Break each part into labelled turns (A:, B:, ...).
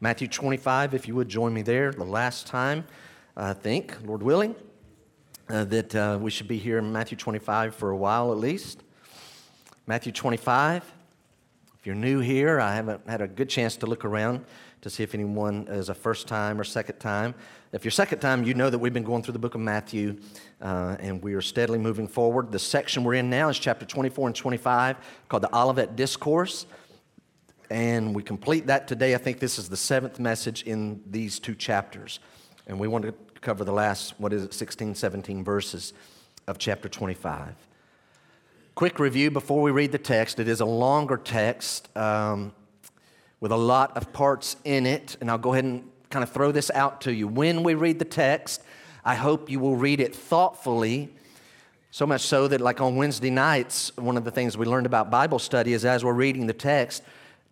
A: Matthew 25, if you would join me there, the last time, I think, Lord willing, uh, that uh, we should be here in Matthew 25 for a while at least. Matthew 25. If you're new here, I haven't had a good chance to look around to see if anyone is a first time or second time. If you're second time, you know that we've been going through the book of Matthew uh, and we are steadily moving forward. The section we're in now is chapter 24 and 25 called the Olivet Discourse. And we complete that today. I think this is the seventh message in these two chapters. And we want to cover the last, what is it, 16, 17 verses of chapter 25. Quick review before we read the text. It is a longer text um, with a lot of parts in it. And I'll go ahead and kind of throw this out to you. When we read the text, I hope you will read it thoughtfully. So much so that, like on Wednesday nights, one of the things we learned about Bible study is as we're reading the text,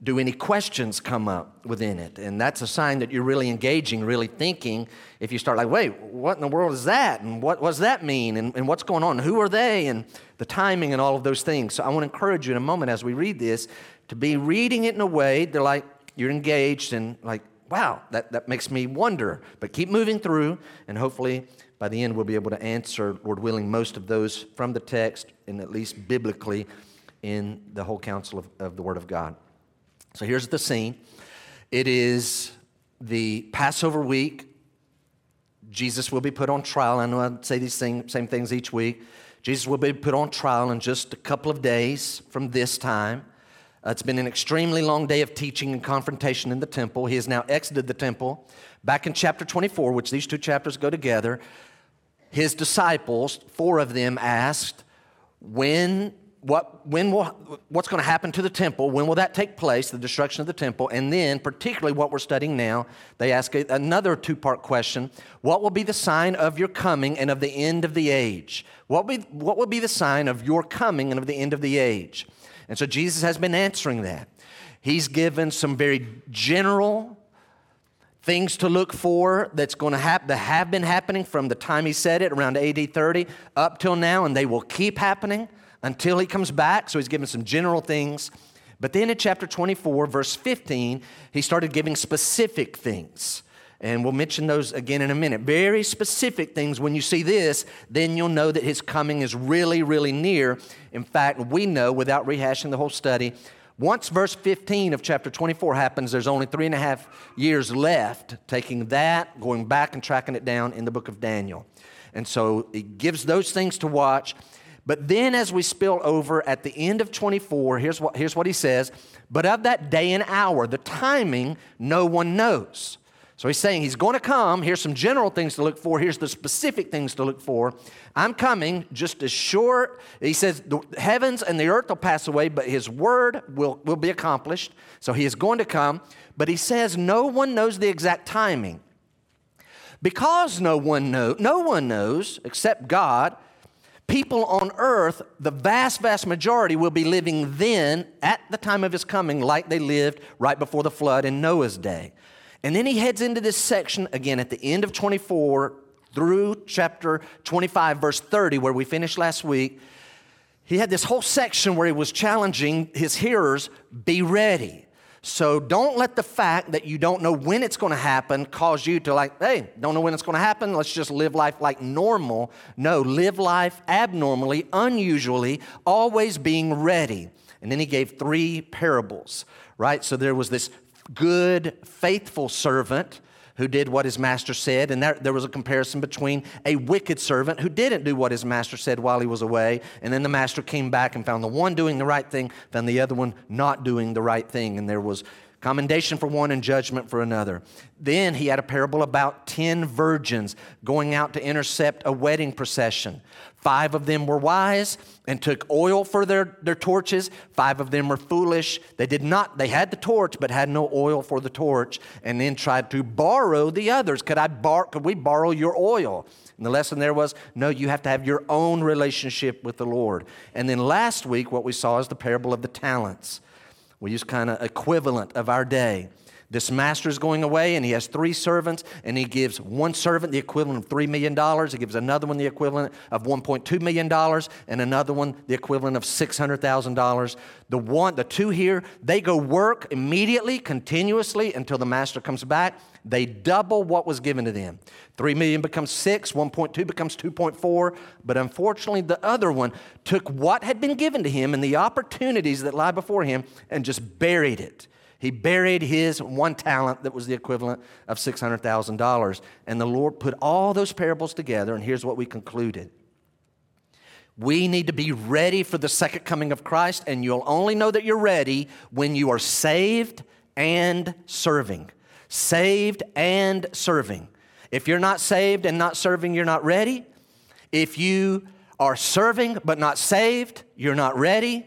A: do any questions come up within it? And that's a sign that you're really engaging, really thinking. If you start like, wait, what in the world is that? And what, what does that mean? And, and what's going on? Who are they? And the timing and all of those things. So I want to encourage you in a moment as we read this to be reading it in a way that like you're engaged and like, wow, that, that makes me wonder. But keep moving through, and hopefully by the end we'll be able to answer, Lord willing, most of those from the text and at least biblically in the whole counsel of, of the Word of God. So here's the scene it is the Passover week. Jesus will be put on trial. I know I say these same, same things each week. Jesus will be put on trial in just a couple of days from this time. Uh, it's been an extremely long day of teaching and confrontation in the temple. He has now exited the temple. Back in chapter 24, which these two chapters go together, his disciples, four of them, asked, When what, when will, what's going to happen to the temple? When will that take place, the destruction of the temple? And then, particularly what we're studying now, they ask another two part question What will be the sign of your coming and of the end of the age? What will, be, what will be the sign of your coming and of the end of the age? And so Jesus has been answering that. He's given some very general things to look for that's going to happen that have been happening from the time he said it around AD 30 up till now and they will keep happening until he comes back. So he's given some general things. But then in chapter 24, verse 15, he started giving specific things. And we'll mention those again in a minute. Very specific things. When you see this, then you'll know that his coming is really, really near. In fact, we know without rehashing the whole study, once verse 15 of chapter 24 happens, there's only three and a half years left, taking that, going back and tracking it down in the book of Daniel. And so he gives those things to watch. But then as we spill over at the end of 24, here's what, here's what he says But of that day and hour, the timing, no one knows. So he's saying he's going to come. Here's some general things to look for. Here's the specific things to look for. I'm coming just as sure. He says the heavens and the earth will pass away, but his word will, will be accomplished. So he is going to come. But he says no one knows the exact timing. Because no one know, no one knows except God, people on earth, the vast, vast majority will be living then at the time of his coming like they lived right before the flood in Noah's day. And then he heads into this section again at the end of 24 through chapter 25, verse 30, where we finished last week. He had this whole section where he was challenging his hearers be ready. So don't let the fact that you don't know when it's going to happen cause you to like, hey, don't know when it's going to happen. Let's just live life like normal. No, live life abnormally, unusually, always being ready. And then he gave three parables, right? So there was this good, faithful servant who did what his master said. And there, there was a comparison between a wicked servant who didn't do what his master said while he was away. And then the master came back and found the one doing the right thing, found the other one not doing the right thing. And there was commendation for one and judgment for another. Then he had a parable about 10 virgins going out to intercept a wedding procession. Five of them were wise and took oil for their, their torches. Five of them were foolish. They did not, they had the torch, but had no oil for the torch, and then tried to borrow the others. Could I bar, could we borrow your oil? And the lesson there was no, you have to have your own relationship with the Lord. And then last week, what we saw is the parable of the talents. We use kind of equivalent of our day. This master is going away and he has three servants, and he gives one servant the equivalent of $3 million. He gives another one the equivalent of $1.2 million, and another one the equivalent of $600,000. The one, the two here, they go work immediately, continuously until the master comes back. They double what was given to them. 3 million becomes 6, 1.2 becomes 2.4. But unfortunately, the other one took what had been given to him and the opportunities that lie before him and just buried it. He buried his one talent that was the equivalent of $600,000. And the Lord put all those parables together, and here's what we concluded. We need to be ready for the second coming of Christ, and you'll only know that you're ready when you are saved and serving. Saved and serving. If you're not saved and not serving, you're not ready. If you are serving but not saved, you're not ready.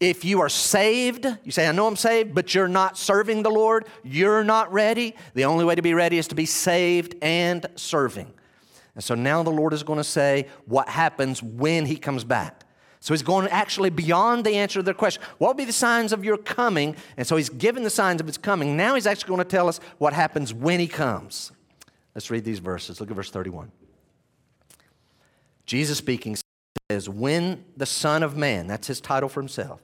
A: If you are saved, you say, I know I'm saved, but you're not serving the Lord, you're not ready. The only way to be ready is to be saved and serving. And so now the Lord is going to say what happens when He comes back. So He's going actually beyond the answer to their question. What will be the signs of your coming? And so He's given the signs of His coming. Now He's actually going to tell us what happens when He comes. Let's read these verses. Look at verse 31. Jesus speaking says, When the Son of Man, that's his title for himself,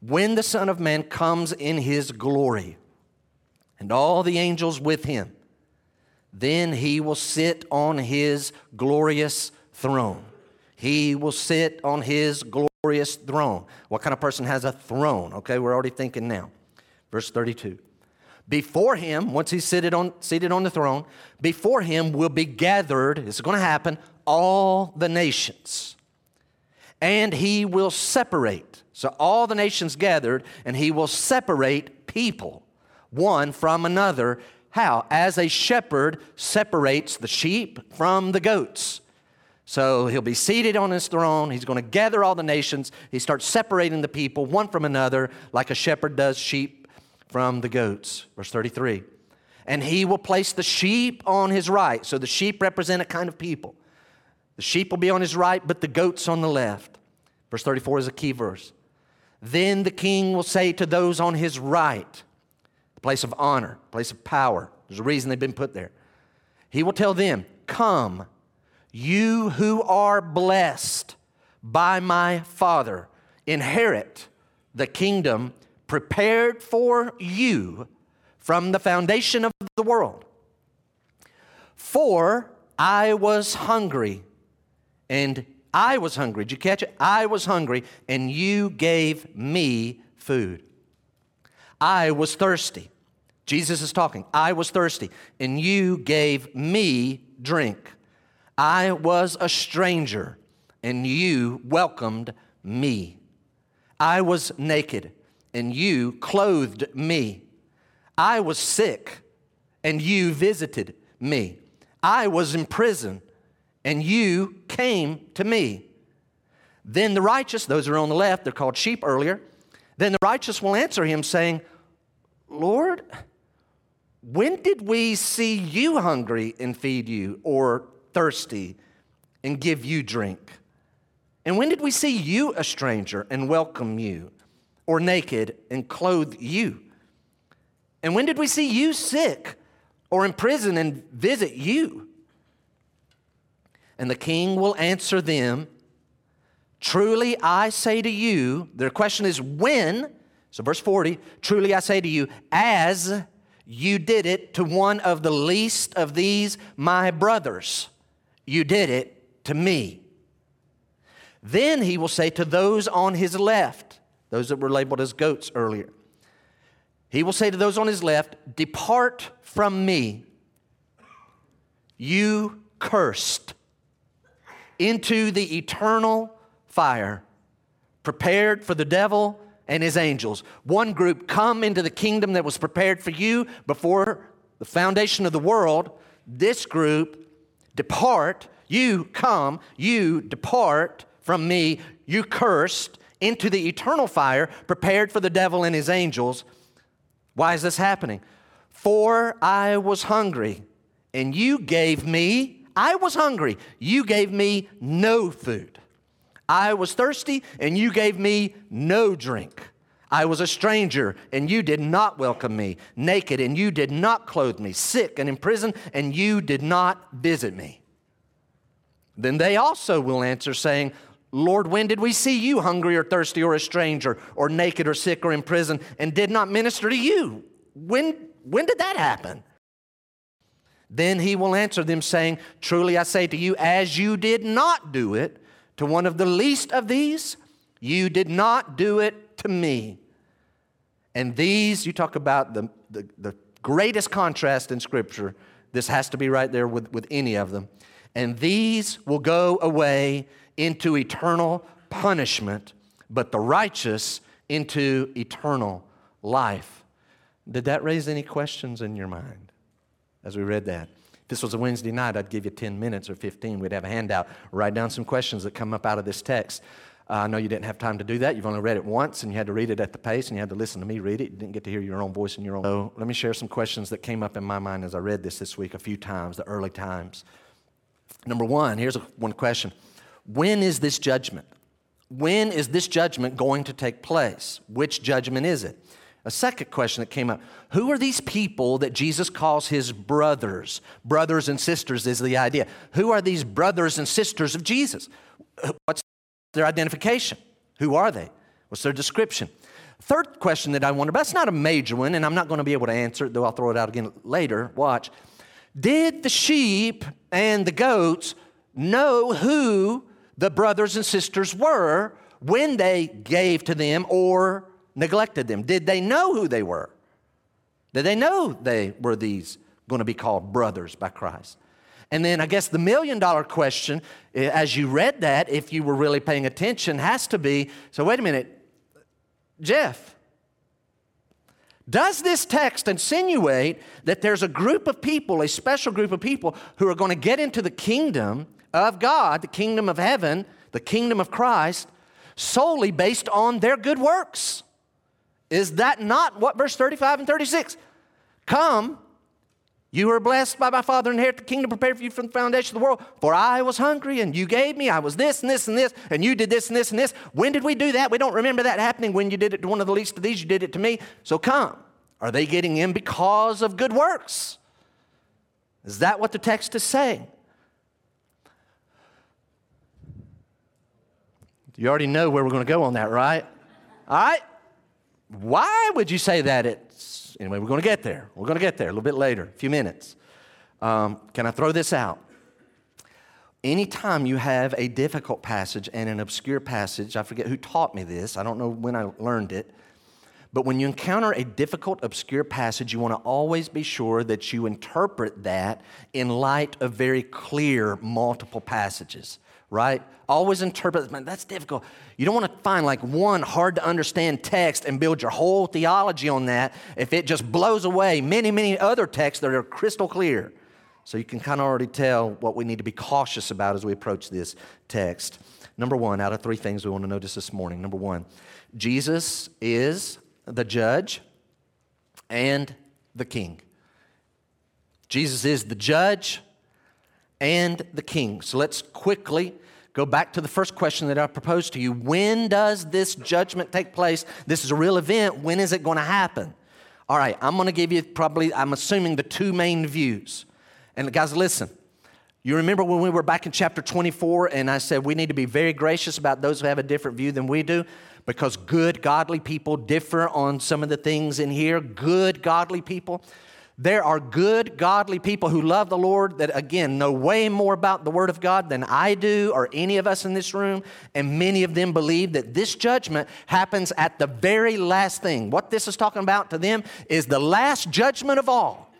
A: when the Son of Man comes in his glory and all the angels with him, then he will sit on his glorious throne. He will sit on his glorious throne. What kind of person has a throne? Okay, we're already thinking now. Verse 32. Before him, once he's seated on, seated on the throne, before him will be gathered, it's going to happen, all the nations. And he will separate so all the nations gathered, and he will separate people one from another. How? As a shepherd separates the sheep from the goats. So he'll be seated on his throne. He's going to gather all the nations. He starts separating the people one from another, like a shepherd does sheep from the goats. Verse 33. And he will place the sheep on his right. So the sheep represent a kind of people. The sheep will be on his right, but the goats on the left. Verse 34 is a key verse. Then the king will say to those on his right, the place of honor, place of power, there's a reason they've been put there. He will tell them, Come, you who are blessed by my Father, inherit the kingdom prepared for you from the foundation of the world. For I was hungry and I was hungry. Did you catch it? I was hungry, and you gave me food. I was thirsty. Jesus is talking. I was thirsty, and you gave me drink. I was a stranger, and you welcomed me. I was naked, and you clothed me. I was sick, and you visited me. I was in prison and you came to me. Then the righteous, those are on the left, they're called sheep earlier, then the righteous will answer him, saying, Lord, when did we see you hungry and feed you, or thirsty and give you drink? And when did we see you a stranger and welcome you, or naked and clothe you? And when did we see you sick or in prison and visit you? And the king will answer them Truly I say to you, their question is when? So, verse 40, truly I say to you, as you did it to one of the least of these my brothers, you did it to me. Then he will say to those on his left, those that were labeled as goats earlier, he will say to those on his left, Depart from me, you cursed into the eternal fire prepared for the devil and his angels. One group come into the kingdom that was prepared for you before the foundation of the world. This group depart, you come, you depart from me, you cursed into the eternal fire prepared for the devil and his angels. Why is this happening? For I was hungry, and you gave me I was hungry. You gave me no food. I was thirsty, and you gave me no drink. I was a stranger, and you did not welcome me, naked, and you did not clothe me, sick and in prison, and you did not visit me. Then they also will answer, saying, Lord, when did we see you hungry or thirsty or a stranger or naked or sick or in prison and did not minister to you? When, when did that happen? Then he will answer them, saying, Truly I say to you, as you did not do it to one of the least of these, you did not do it to me. And these, you talk about the, the, the greatest contrast in Scripture. This has to be right there with, with any of them. And these will go away into eternal punishment, but the righteous into eternal life. Did that raise any questions in your mind as we read that? If this was a Wednesday night, I'd give you 10 minutes or 15. We'd have a handout, write down some questions that come up out of this text. Uh, I know you didn't have time to do that. You've only read it once, and you had to read it at the pace, and you had to listen to me read it. You didn't get to hear your own voice in your own. So let me share some questions that came up in my mind as I read this this week a few times, the early times. Number one, here's a, one question When is this judgment? When is this judgment going to take place? Which judgment is it? A second question that came up Who are these people that Jesus calls his brothers? Brothers and sisters is the idea. Who are these brothers and sisters of Jesus? What's their identification. Who are they? What's their description? Third question that I wonder it's not a major one, and I'm not going to be able to answer it, though I'll throw it out again later. Watch. Did the sheep and the goats know who the brothers and sisters were when they gave to them or neglected them? Did they know who they were? Did they know they were these going to be called brothers by Christ? And then I guess the million dollar question, eh, as you read that, if you were really paying attention, has to be so wait a minute, Jeff, does this text insinuate that there's a group of people, a special group of people, who are going to get into the kingdom of God, the kingdom of heaven, the kingdom of Christ, solely based on their good works? Is that not what verse 35 and 36? Come, you were blessed by my Father inherit the kingdom prepared for you from the foundation of the world. For I was hungry and you gave me. I was this and this and this, and you did this and this and this. When did we do that? We don't remember that happening. When you did it to one of the least of these, you did it to me. So come. Are they getting in because of good works? Is that what the text is saying? You already know where we're going to go on that, right? All right? Why would you say that? It's Anyway, we're going to get there. We're going to get there a little bit later, a few minutes. Um, can I throw this out? Anytime you have a difficult passage and an obscure passage, I forget who taught me this, I don't know when I learned it, but when you encounter a difficult, obscure passage, you want to always be sure that you interpret that in light of very clear multiple passages right? Always interpret, man, that's difficult. You don't want to find like one hard to understand text and build your whole theology on that if it just blows away many, many other texts that are crystal clear. So you can kind of already tell what we need to be cautious about as we approach this text. Number one, out of three things we want to notice this morning. Number one, Jesus is the judge and the king. Jesus is the judge and the king. So let's quickly go back to the first question that I proposed to you. When does this judgment take place? This is a real event. When is it going to happen? All right, I'm going to give you probably, I'm assuming, the two main views. And guys, listen. You remember when we were back in chapter 24 and I said we need to be very gracious about those who have a different view than we do because good, godly people differ on some of the things in here. Good, godly people. There are good, godly people who love the Lord that, again, know way more about the Word of God than I do or any of us in this room. And many of them believe that this judgment happens at the very last thing. What this is talking about to them is the last judgment of all.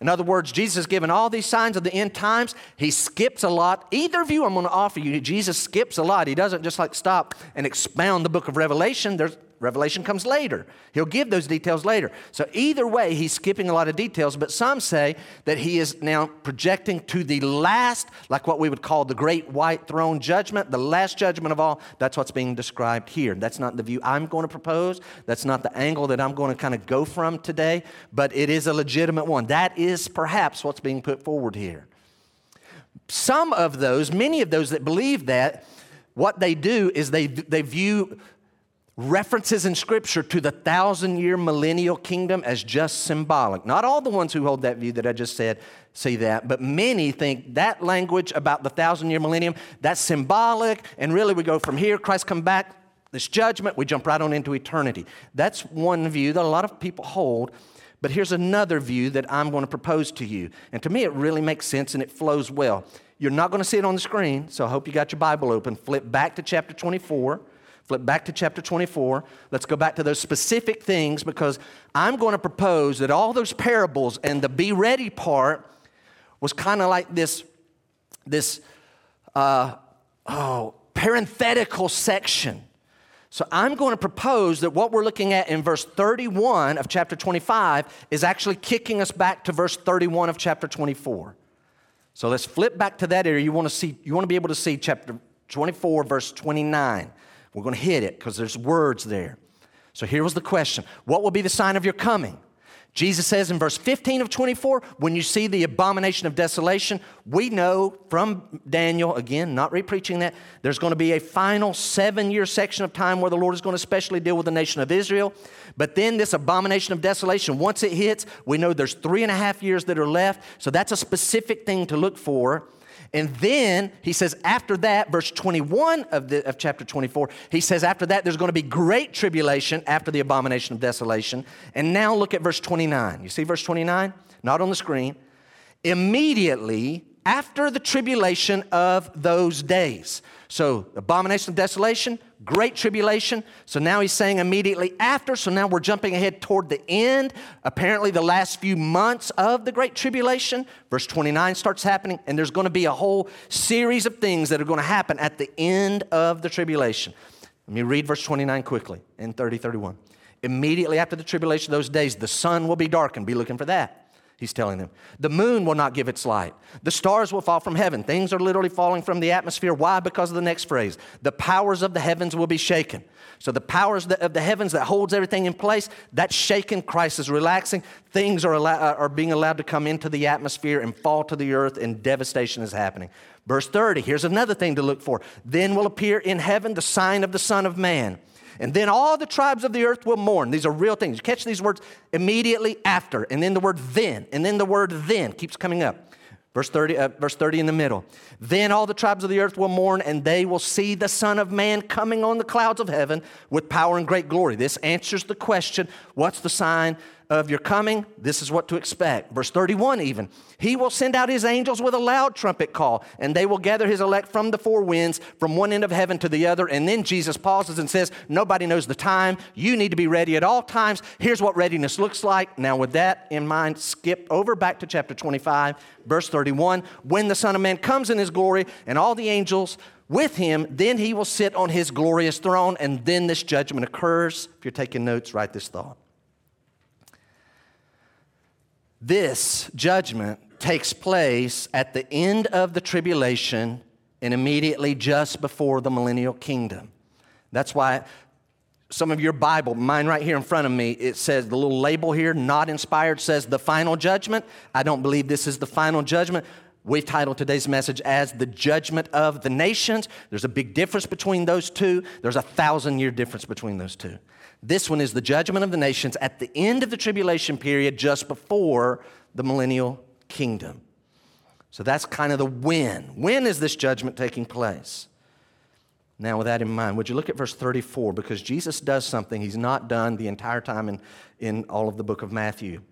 A: In other words, Jesus has given all these signs of the end times. He skips a lot. Either view I'm going to offer you, Jesus skips a lot. He doesn't just like stop and expound the book of Revelation. There's Revelation comes later. He'll give those details later. So, either way, he's skipping a lot of details, but some say that he is now projecting to the last, like what we would call the great white throne judgment, the last judgment of all. That's what's being described here. That's not the view I'm going to propose. That's not the angle that I'm going to kind of go from today, but it is a legitimate one. That is perhaps what's being put forward here. Some of those, many of those that believe that, what they do is they, they view references in Scripture to the thousand year millennial kingdom as just symbolic. Not all the ones who hold that view that I just said see that, but many think that language about the thousand year millennium, that's symbolic, and really we go from here, Christ come back, this judgment, we jump right on into eternity. That's one view that a lot of people hold. But here's another view that I'm going to propose to you. And to me, it really makes sense and it flows well. You're not going to see it on the screen, so I hope you got your Bible open. Flip back to chapter 24. Flip back to chapter 24. Let's go back to those specific things because I'm going to propose that all those parables and the be ready part was kind of like this, this uh, oh, parenthetical section so I'm going to propose that what we're looking at in verse 31 of chapter 25 is actually kicking us back to verse 31 of chapter 24. So let's flip back to that area. You want to see you want to be able to see chapter 24 verse 29. We're going to hit it because there's words there. So here was the question. What will be the sign of your coming? Jesus says in verse 15 of 24, when you see the abomination of desolation, we know from Daniel, again, not repreaching that, there's going to be a final seven year section of time where the Lord is going to especially deal with the nation of Israel. But then this abomination of desolation, once it hits, we know there's three and a half years that are left. So that's a specific thing to look for. And then he says, after that, verse 21 of, the, of chapter 24, he says, after that, there's going to be great tribulation after the abomination of desolation. And now look at verse 29. You see verse 29? Not on the screen. Immediately after the tribulation of those days. So, abomination of desolation, great tribulation. So now he's saying immediately after. So now we're jumping ahead toward the end, apparently the last few months of the great tribulation. Verse 29 starts happening, and there's going to be a whole series of things that are going to happen at the end of the tribulation. Let me read verse 29 quickly in 30, 31. Immediately after the tribulation of those days, the sun will be darkened. Be looking for that he's telling them. The moon will not give its light. The stars will fall from heaven. Things are literally falling from the atmosphere. Why? Because of the next phrase. The powers of the heavens will be shaken. So the powers of the heavens that holds everything in place, that's shaken. Christ is relaxing. Things are, allow, uh, are being allowed to come into the atmosphere and fall to the earth, and devastation is happening. Verse 30, here's another thing to look for. Then will appear in heaven the sign of the Son of Man. And then all the tribes of the earth will mourn. These are real things. You catch these words immediately after, and then the word then, and then the word then keeps coming up. Verse 30, uh, verse 30 in the middle. Then all the tribes of the earth will mourn, and they will see the Son of Man coming on the clouds of heaven with power and great glory. This answers the question what's the sign of your coming, this is what to expect. Verse 31 even. He will send out his angels with a loud trumpet call, and they will gather his elect from the four winds, from one end of heaven to the other. And then Jesus pauses and says, Nobody knows the time. You need to be ready at all times. Here's what readiness looks like. Now, with that in mind, skip over back to chapter 25, verse 31. When the Son of Man comes in his glory, and all the angels with him, then he will sit on his glorious throne, and then this judgment occurs. If you're taking notes, write this thought. This judgment takes place at the end of the tribulation and immediately just before the millennial kingdom. That's why some of your Bible, mine right here in front of me, it says the little label here, not inspired, says the final judgment. I don't believe this is the final judgment. We've titled today's message as the judgment of the nations. There's a big difference between those two. There's a thousand year difference between those two. This one is the judgment of the nations at the end of the tribulation period, just before the millennial kingdom. So that's kind of the when. When is this judgment taking place? Now, with that in mind, would you look at verse 34? Because Jesus does something he's not done the entire time in, in all of the book of Matthew.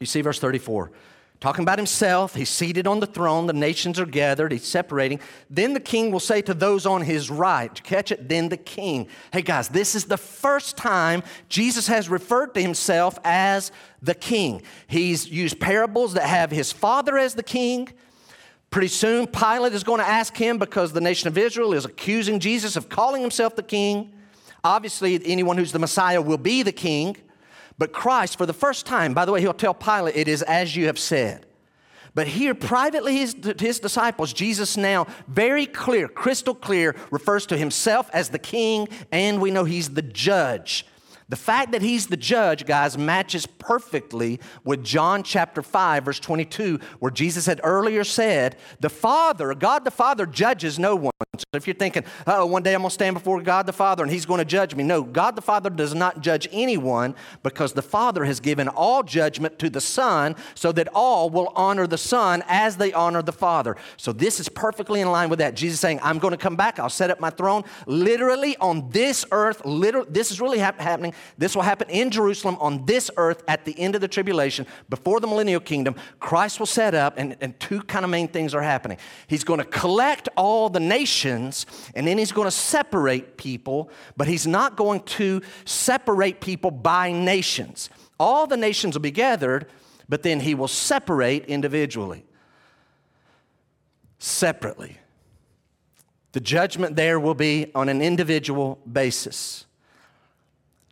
A: You see verse 34. Talking about himself, he's seated on the throne, the nations are gathered, he's separating. Then the king will say to those on his right, catch it? Then the king. Hey guys, this is the first time Jesus has referred to himself as the king. He's used parables that have his father as the king. Pretty soon, Pilate is going to ask him because the nation of Israel is accusing Jesus of calling himself the king. Obviously, anyone who's the Messiah will be the king. But Christ, for the first time, by the way, he'll tell Pilate, it is as you have said. But here, privately, his, his disciples, Jesus now, very clear, crystal clear, refers to himself as the king, and we know he's the judge. The fact that he's the judge, guys, matches perfectly with John chapter 5, verse 22, where Jesus had earlier said, The Father, God the Father, judges no one. So if you're thinking, oh, one day I'm going to stand before God the Father and he's going to judge me. No, God the Father does not judge anyone because the Father has given all judgment to the Son so that all will honor the Son as they honor the Father. So this is perfectly in line with that. Jesus saying, I'm going to come back, I'll set up my throne literally on this earth. Literally, this is really happening this will happen in Jerusalem on this earth at the end of the tribulation, before the millennial kingdom. Christ will set up, and, and two kind of main things are happening. He's going to collect all the nations, and then he's going to separate people, but he's not going to separate people by nations. All the nations will be gathered, but then he will separate individually, separately. The judgment there will be on an individual basis.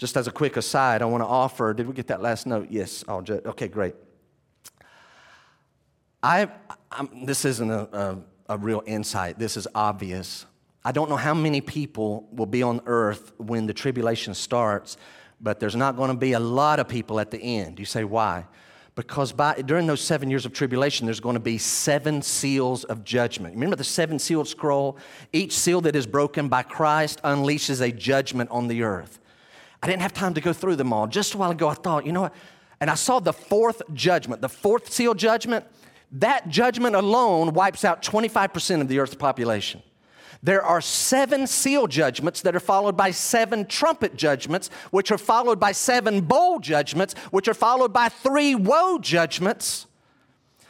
A: Just as a quick aside, I want to offer. Did we get that last note? Yes. Just, okay, great. I, I'm, this isn't a, a, a real insight. This is obvious. I don't know how many people will be on earth when the tribulation starts, but there's not going to be a lot of people at the end. You say, why? Because by, during those seven years of tribulation, there's going to be seven seals of judgment. Remember the seven sealed scroll? Each seal that is broken by Christ unleashes a judgment on the earth. I didn't have time to go through them all. Just a while ago, I thought, you know what? And I saw the fourth judgment, the fourth seal judgment. That judgment alone wipes out 25% of the earth's population. There are seven seal judgments that are followed by seven trumpet judgments, which are followed by seven bowl judgments, which are followed by three woe judgments.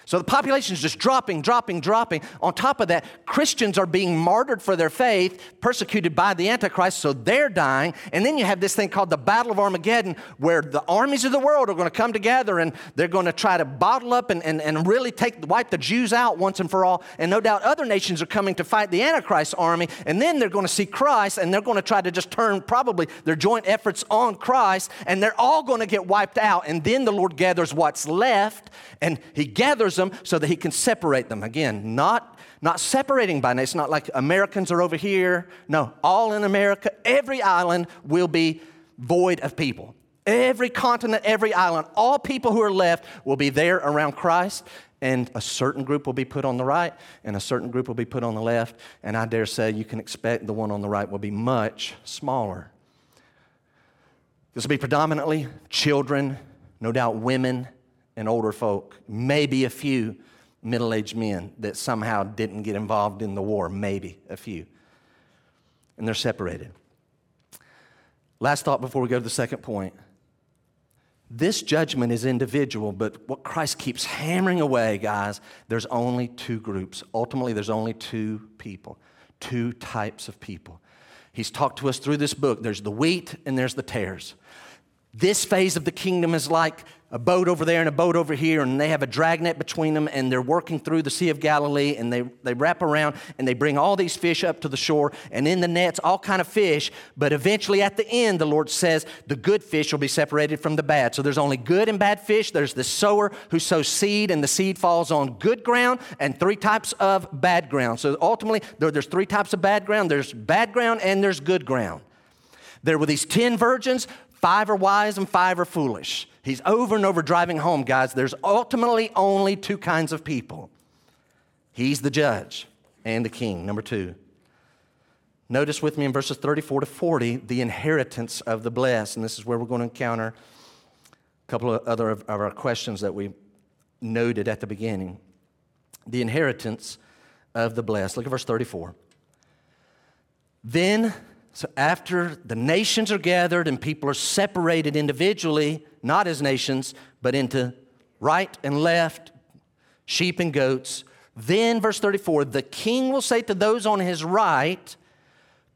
A: So the population is just dropping, dropping, dropping. On top of that, Christians are being martyred for their faith, persecuted by the Antichrist, so they're dying. And then you have this thing called the Battle of Armageddon, where the armies of the world are going to come together and they're going to try to bottle up and, and, and really take, wipe the Jews out once and for all. And no doubt other nations are coming to fight the Antichrist army. And then they're going to see Christ and they're going to try to just turn probably their joint efforts on Christ. And they're all going to get wiped out. And then the Lord gathers what's left and He gathers them so that he can separate them. Again, not, not separating by nation, not like Americans are over here. No, all in America, every island will be void of people. Every continent, every island, all people who are left will be there around Christ, and a certain group will be put on the right, and a certain group will be put on the left. And I dare say you can expect the one on the right will be much smaller. This will be predominantly children, no doubt women, and older folk, maybe a few middle aged men that somehow didn't get involved in the war, maybe a few. And they're separated. Last thought before we go to the second point. This judgment is individual, but what Christ keeps hammering away, guys, there's only two groups. Ultimately, there's only two people, two types of people. He's talked to us through this book. There's the wheat and there's the tares. This phase of the kingdom is like a boat over there and a boat over here, and they have a dragnet between them, and they're working through the Sea of Galilee, and they, they wrap around and they bring all these fish up to the shore, and in the nets, all kind of fish. But eventually, at the end, the Lord says the good fish will be separated from the bad. So there's only good and bad fish. There's the sower who sows seed, and the seed falls on good ground, and three types of bad ground. So ultimately, there, there's three types of bad ground there's bad ground, and there's good ground. There were these 10 virgins Five are wise and five are foolish. He's over and over driving home, guys. There's ultimately only two kinds of people He's the judge and the king. Number two. Notice with me in verses 34 to 40 the inheritance of the blessed. And this is where we're going to encounter a couple of other of our questions that we noted at the beginning. The inheritance of the blessed. Look at verse 34. Then so, after the nations are gathered and people are separated individually, not as nations, but into right and left, sheep and goats, then, verse 34, the king will say to those on his right,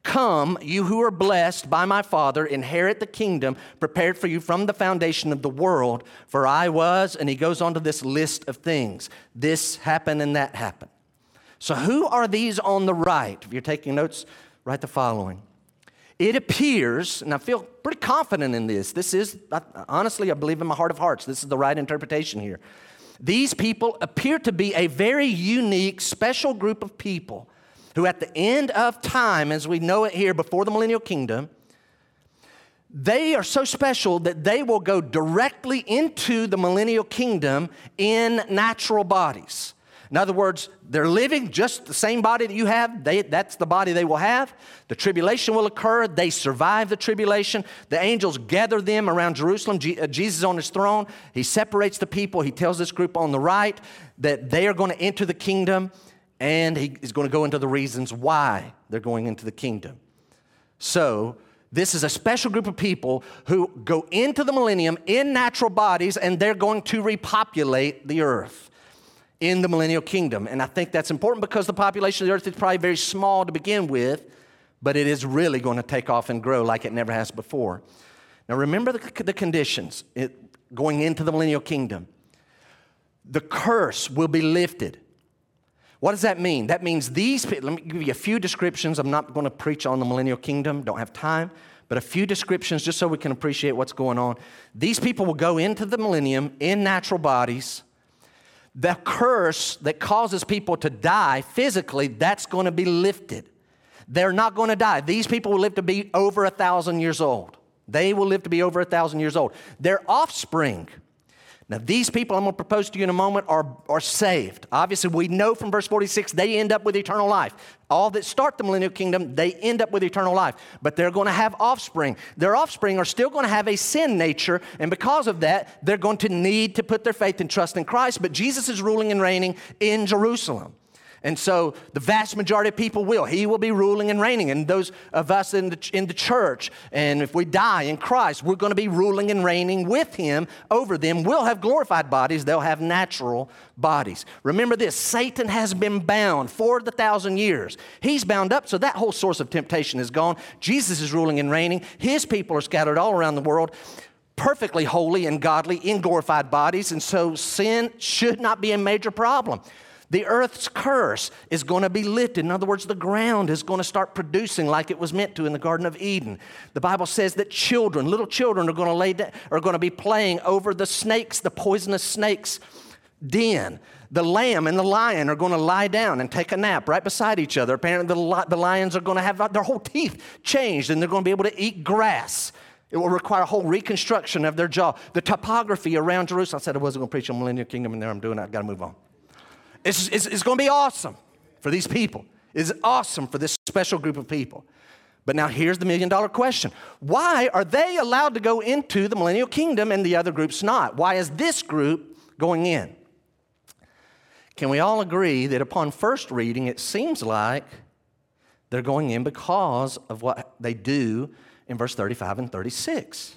A: Come, you who are blessed by my Father, inherit the kingdom prepared for you from the foundation of the world. For I was, and he goes on to this list of things. This happened and that happened. So, who are these on the right? If you're taking notes, write the following it appears, and I feel pretty confident in this. This is, honestly, I believe in my heart of hearts, this is the right interpretation here. These people appear to be a very unique, special group of people who, at the end of time, as we know it here before the millennial kingdom, they are so special that they will go directly into the millennial kingdom in natural bodies. In other words, they're living just the same body that you have. They, that's the body they will have. The tribulation will occur. They survive the tribulation. The angels gather them around Jerusalem. Je- uh, Jesus on his throne. He separates the people. He tells this group on the right that they are going to enter the kingdom, and he is going to go into the reasons why they're going into the kingdom. So, this is a special group of people who go into the millennium in natural bodies, and they're going to repopulate the earth in the millennial kingdom. And I think that's important because the population of the earth is probably very small to begin with, but it is really going to take off and grow like it never has before. Now, remember the, the conditions it, going into the millennial kingdom. The curse will be lifted. What does that mean? That means these people, let me give you a few descriptions. I'm not going to preach on the millennial kingdom, don't have time, but a few descriptions just so we can appreciate what's going on. These people will go into the millennium in natural bodies the curse that causes people to die physically, that's going to be lifted. They're not going to die. These people will live to be over a thousand years old. They will live to be over a thousand years old. Their offspring, now, these people I'm going to propose to you in a moment are, are saved. Obviously, we know from verse 46 they end up with eternal life. All that start the millennial kingdom, they end up with eternal life. But they're going to have offspring. Their offspring are still going to have a sin nature, and because of that, they're going to need to put their faith and trust in Christ. But Jesus is ruling and reigning in Jerusalem. And so the vast majority of people will. He will be ruling and reigning. And those of us in the, in the church, and if we die in Christ, we're going to be ruling and reigning with Him over them. We'll have glorified bodies, they'll have natural bodies. Remember this Satan has been bound for the thousand years. He's bound up, so that whole source of temptation is gone. Jesus is ruling and reigning. His people are scattered all around the world perfectly holy and godly in glorified bodies, and so sin should not be a major problem. The earth's curse is going to be lifted. In other words, the ground is going to start producing like it was meant to in the Garden of Eden. The Bible says that children, little children, are going to lay down, are going to be playing over the snakes, the poisonous snakes' den. The lamb and the lion are going to lie down and take a nap right beside each other. Apparently, the, the lions are going to have their whole teeth changed and they're going to be able to eat grass. It will require a whole reconstruction of their jaw. The topography around Jerusalem. I said I wasn't going to preach on Millennial Kingdom, and there I'm doing it. I've got to move on. It's, it's, it's going to be awesome for these people. It's awesome for this special group of people. But now here's the million dollar question Why are they allowed to go into the millennial kingdom and the other groups not? Why is this group going in? Can we all agree that upon first reading, it seems like they're going in because of what they do in verse 35 and 36?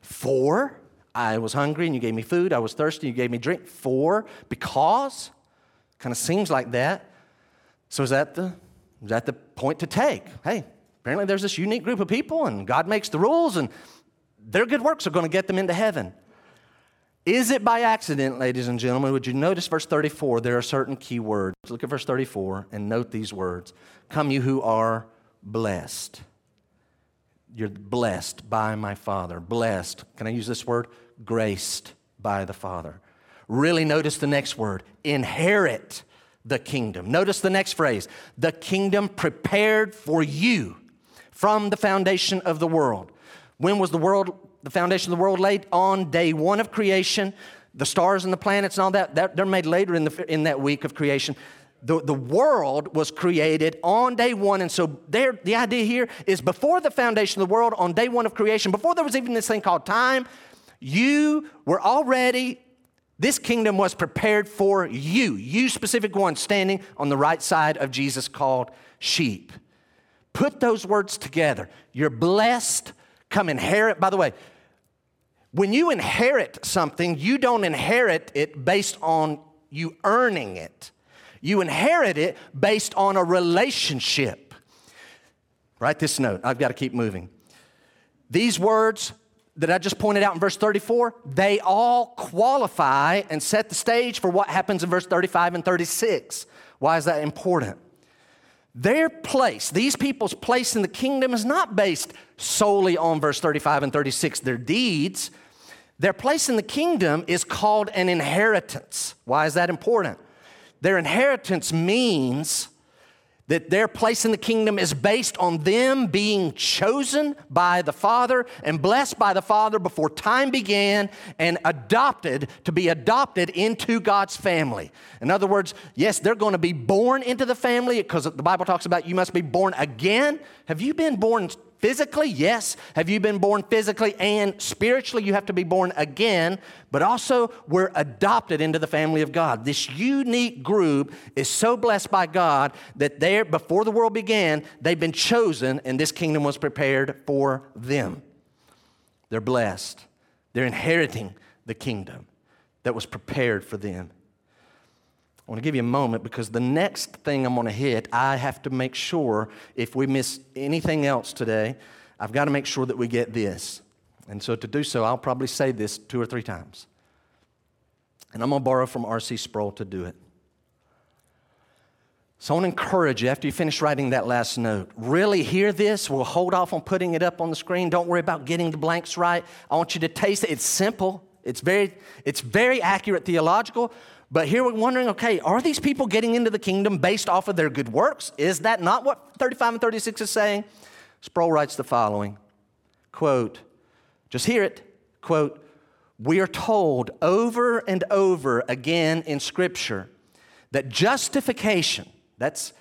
A: For I was hungry and you gave me food, I was thirsty, and you gave me drink. For because Kind of seems like that. So is that the is that the point to take? Hey, apparently there's this unique group of people and God makes the rules and their good works are going to get them into heaven. Is it by accident, ladies and gentlemen? Would you notice verse 34? There are certain key words. Look at verse 34 and note these words Come, you who are blessed. You're blessed by my Father. Blessed. Can I use this word? Graced by the Father. Really notice the next word inherit the kingdom. Notice the next phrase the kingdom prepared for you from the foundation of the world. When was the world, the foundation of the world laid? On day one of creation. The stars and the planets and all that, that they're made later in, the, in that week of creation. The, the world was created on day one. And so there, the idea here is before the foundation of the world, on day one of creation, before there was even this thing called time, you were already this kingdom was prepared for you, you specific one standing on the right side of Jesus called sheep. Put those words together. You're blessed, come inherit. By the way, when you inherit something, you don't inherit it based on you earning it. You inherit it based on a relationship. Write this note. I've got to keep moving. These words that I just pointed out in verse 34, they all qualify and set the stage for what happens in verse 35 and 36. Why is that important? Their place, these people's place in the kingdom is not based solely on verse 35 and 36, their deeds. Their place in the kingdom is called an inheritance. Why is that important? Their inheritance means that their place in the kingdom is based on them being chosen by the Father and blessed by the Father before time began and adopted to be adopted into God's family. In other words, yes, they're going to be born into the family because the Bible talks about you must be born again. Have you been born physically? Yes. Have you been born physically and spiritually? You have to be born again, but also we're adopted into the family of God. This unique group is so blessed by God that there, before the world began, they've been chosen and this kingdom was prepared for them. They're blessed. They're inheriting the kingdom that was prepared for them. I want to give you a moment because the next thing I'm going to hit, I have to make sure if we miss anything else today, I've got to make sure that we get this. And so to do so, I'll probably say this two or three times. And I'm going to borrow from R.C. Sproul to do it. So I want to encourage you after you finish writing that last note, really hear this. We'll hold off on putting it up on the screen. Don't worry about getting the blanks right. I want you to taste it. It's simple. It's very, it's very accurate theological, but here we're wondering okay, are these people getting into the kingdom based off of their good works? Is that not what 35 and 36 is saying? Sproul writes the following quote, just hear it, quote, we are told over and over again in Scripture that justification, that's,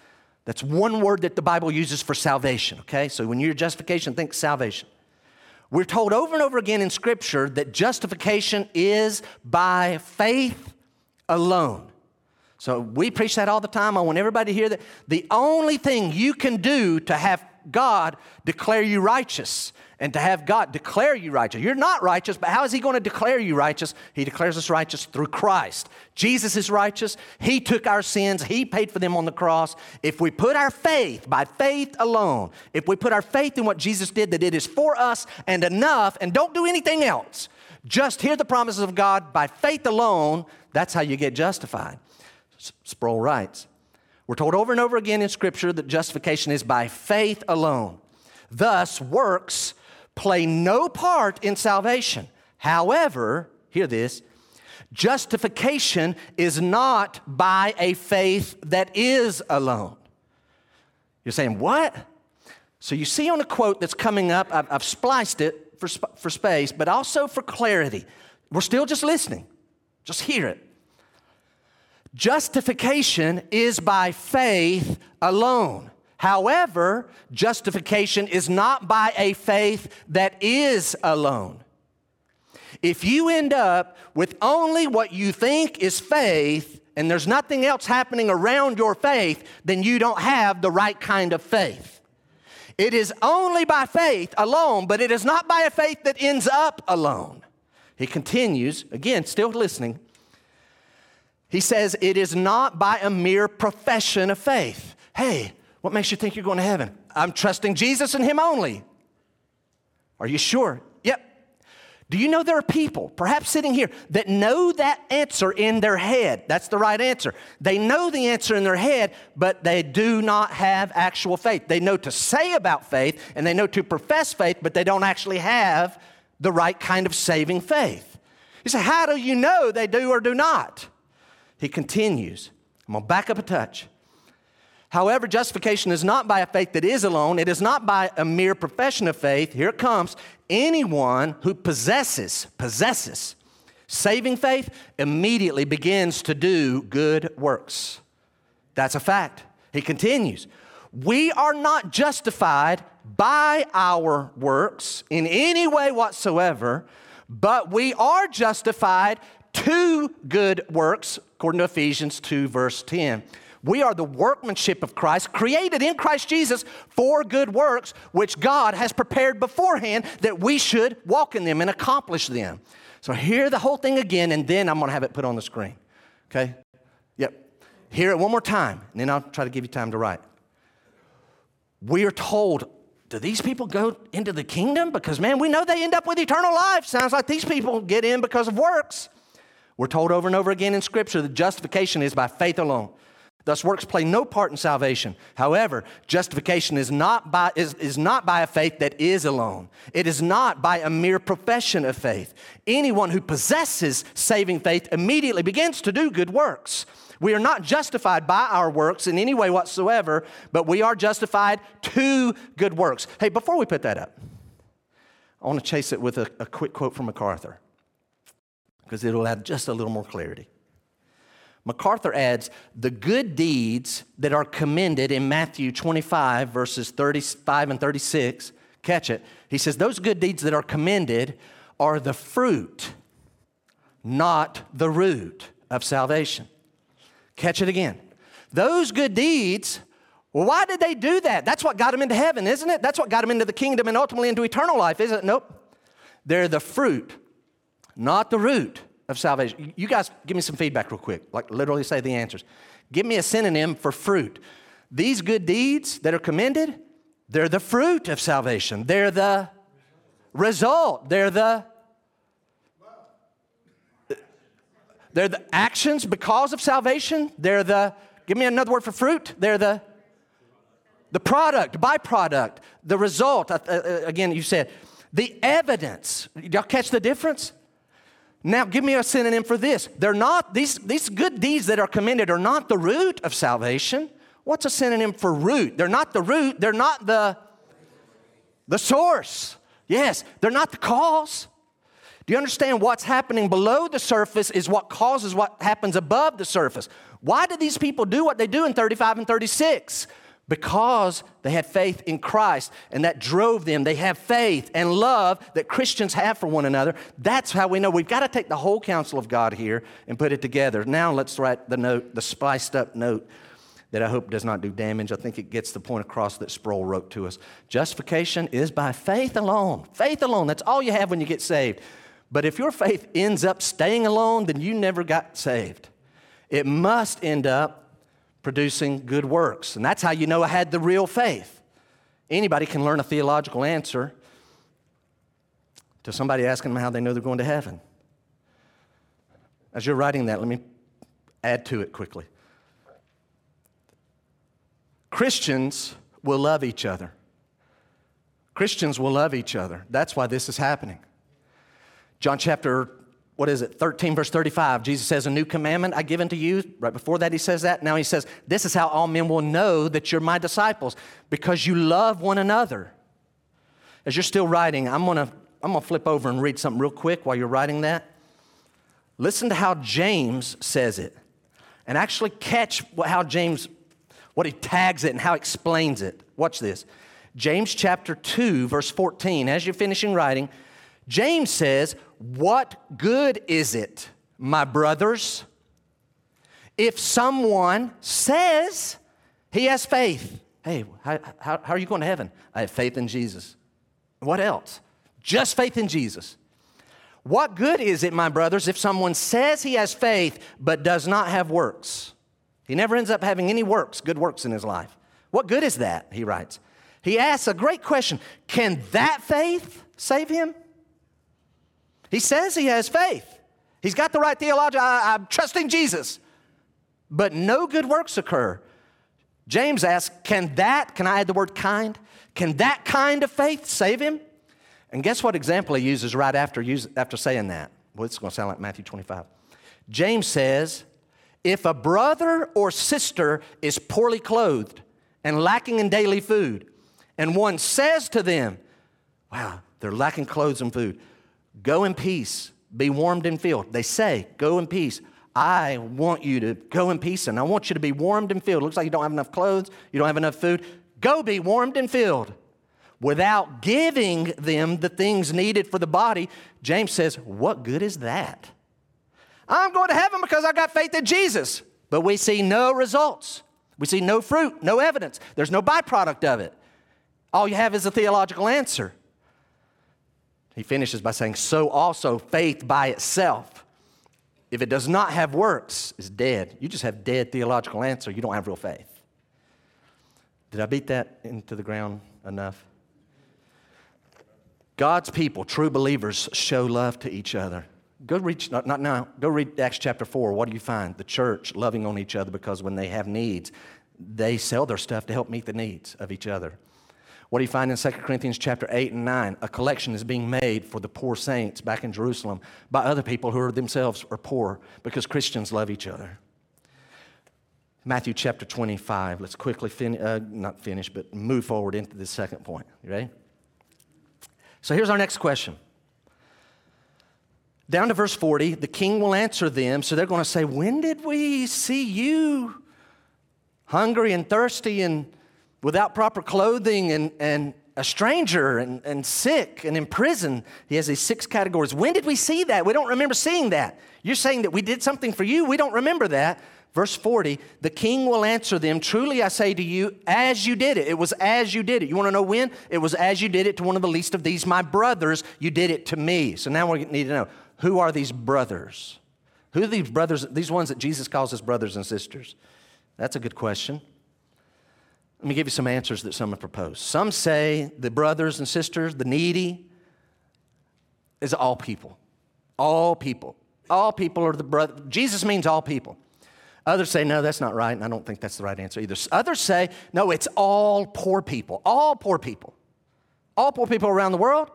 A: that's one word that the Bible uses for salvation, okay? So when you're justification, think salvation. We're told over and over again in Scripture that justification is by faith alone. So we preach that all the time. I want everybody to hear that. The only thing you can do to have God declare you righteous and to have God declare you righteous. You're not righteous, but how is He going to declare you righteous? He declares us righteous through Christ. Jesus is righteous. He took our sins, He paid for them on the cross. If we put our faith, by faith alone, if we put our faith in what Jesus did, that it is for us and enough, and don't do anything else, just hear the promises of God by faith alone, that's how you get justified. Sproul writes We're told over and over again in Scripture that justification is by faith alone. Thus, works play no part in salvation. However, hear this justification is not by a faith that is alone. You're saying, what? So you see on a quote that's coming up, I've, I've spliced it for, for space, but also for clarity. We're still just listening, just hear it. Justification is by faith alone. However, justification is not by a faith that is alone. If you end up with only what you think is faith and there's nothing else happening around your faith, then you don't have the right kind of faith. It is only by faith alone, but it is not by a faith that ends up alone. He continues, again, still listening. He says, It is not by a mere profession of faith. Hey, what makes you think you're going to heaven? I'm trusting Jesus and Him only. Are you sure? Do you know there are people, perhaps sitting here, that know that answer in their head? That's the right answer. They know the answer in their head, but they do not have actual faith. They know to say about faith and they know to profess faith, but they don't actually have the right kind of saving faith. You say, How do you know they do or do not? He continues. I'm going to back up a touch. However, justification is not by a faith that is alone. It is not by a mere profession of faith. Here it comes. Anyone who possesses, possesses saving faith immediately begins to do good works. That's a fact. He continues. We are not justified by our works in any way whatsoever, but we are justified to good works, according to Ephesians 2, verse 10. We are the workmanship of Christ, created in Christ Jesus for good works, which God has prepared beforehand that we should walk in them and accomplish them. So, hear the whole thing again, and then I'm to have it put on the screen. Okay? Yep. Hear it one more time, and then I'll try to give you time to write. We are told do these people go into the kingdom? Because, man, we know they end up with eternal life. Sounds like these people get in because of works. We're told over and over again in Scripture that justification is by faith alone. Thus, works play no part in salvation. However, justification is not, by, is, is not by a faith that is alone. It is not by a mere profession of faith. Anyone who possesses saving faith immediately begins to do good works. We are not justified by our works in any way whatsoever, but we are justified to good works. Hey, before we put that up, I want to chase it with a, a quick quote from MacArthur because it'll add just a little more clarity. MacArthur adds the good deeds that are commended in Matthew 25, verses 35 and 36. Catch it. He says, Those good deeds that are commended are the fruit, not the root of salvation. Catch it again. Those good deeds, well, why did they do that? That's what got them into heaven, isn't it? That's what got them into the kingdom and ultimately into eternal life, isn't it? Nope. They're the fruit, not the root of salvation. You guys give me some feedback real quick, like literally say the answers. Give me a synonym for fruit. These good deeds that are commended, they're the fruit of salvation. They're the result. They're the They're the actions because of salvation. They're the give me another word for fruit. They're the the product, byproduct, the result. Uh, uh, again, you said the evidence. Y'all catch the difference? Now, give me a synonym for this. They're not, these, these good deeds that are commended are not the root of salvation. What's a synonym for root? They're not the root, they're not the, the source. Yes, they're not the cause. Do you understand what's happening below the surface is what causes what happens above the surface? Why did these people do what they do in 35 and 36? Because they had faith in Christ and that drove them. They have faith and love that Christians have for one another. That's how we know we've got to take the whole counsel of God here and put it together. Now let's write the note, the spiced up note that I hope does not do damage. I think it gets the point across that Sproul wrote to us. Justification is by faith alone. Faith alone. That's all you have when you get saved. But if your faith ends up staying alone, then you never got saved. It must end up producing good works. And that's how you know I had the real faith. Anybody can learn a theological answer to somebody asking them how they know they're going to heaven. As you're writing that, let me add to it quickly. Christians will love each other. Christians will love each other. That's why this is happening. John chapter what is it, 13, verse 35. Jesus says, A new commandment I give unto you. Right before that, he says that. Now he says, This is how all men will know that you're my disciples, because you love one another. As you're still writing, I'm gonna, I'm gonna flip over and read something real quick while you're writing that. Listen to how James says it, and actually catch how James, what he tags it and how he explains it. Watch this. James chapter 2, verse 14. As you're finishing writing, James says, What good is it, my brothers, if someone says he has faith? Hey, how, how, how, are you going to heaven? I have faith in Jesus. What else? Just faith in Jesus. What good is it, my brothers, if someone says he has faith but does not have works? He never ends up having any works, good works in his life. What good is that? He writes. He asks a great question Can that faith save him? He says he has faith. He's got the right theology. I, am trusting Jesus. But no good works occur. James asks, Can that, can I add the word kind? Can that kind of faith save him? And guess what example he uses right after, after saying that? Well, it's going to sound like Matthew 25. James says, If a brother or sister is poorly clothed and lacking in daily food, and one says to them, Wow, they're lacking clothes and food. Go in peace, be warmed and filled. They say, Go in peace. I want you to go in peace and I want you to be warmed and filled. It Looks like you don't have enough clothes, you don't have enough food. Go be warmed and filled. Without giving them the things needed for the body, James says, What good is that? I'm going to heaven because I got faith in Jesus. But we see no results. We see no fruit, no evidence. There's no byproduct of it. All you have is a theological answer. He finishes by saying, So also faith by itself, if it does not have works, is dead. You just have dead theological answer. You don't have real faith. Did I beat that into the ground enough? God's people, true believers, show love to each other. Go read, not, not now, go read Acts chapter 4. What do you find? The church loving on each other because when they have needs, they sell their stuff to help meet the needs of each other. What do you find in 2 Corinthians chapter 8 and 9? A collection is being made for the poor saints back in Jerusalem by other people who are themselves are poor because Christians love each other. Matthew chapter 25. Let's quickly finish, uh, not finish, but move forward into the second point. You ready? So here's our next question. Down to verse 40, the king will answer them. So they're going to say, When did we see you hungry and thirsty and without proper clothing and, and a stranger and, and sick and in prison. He has these six categories. When did we see that? We don't remember seeing that. You're saying that we did something for you. We don't remember that. Verse 40 The king will answer them, Truly I say to you, as you did it. It was as you did it. You want to know when? It was as you did it to one of the least of these, my brothers. You did it to me. So now we need to know who are these brothers? Who are these brothers, these ones that Jesus calls his brothers and sisters? That's a good question. Let me give you some answers that some have proposed. Some say the brothers and sisters, the needy, is all people. All people. All people are the brother. Jesus means all people. Others say, no, that's not right, and I don't think that's the right answer either. Others say, no, it's all poor people. All poor people. All poor people around the world.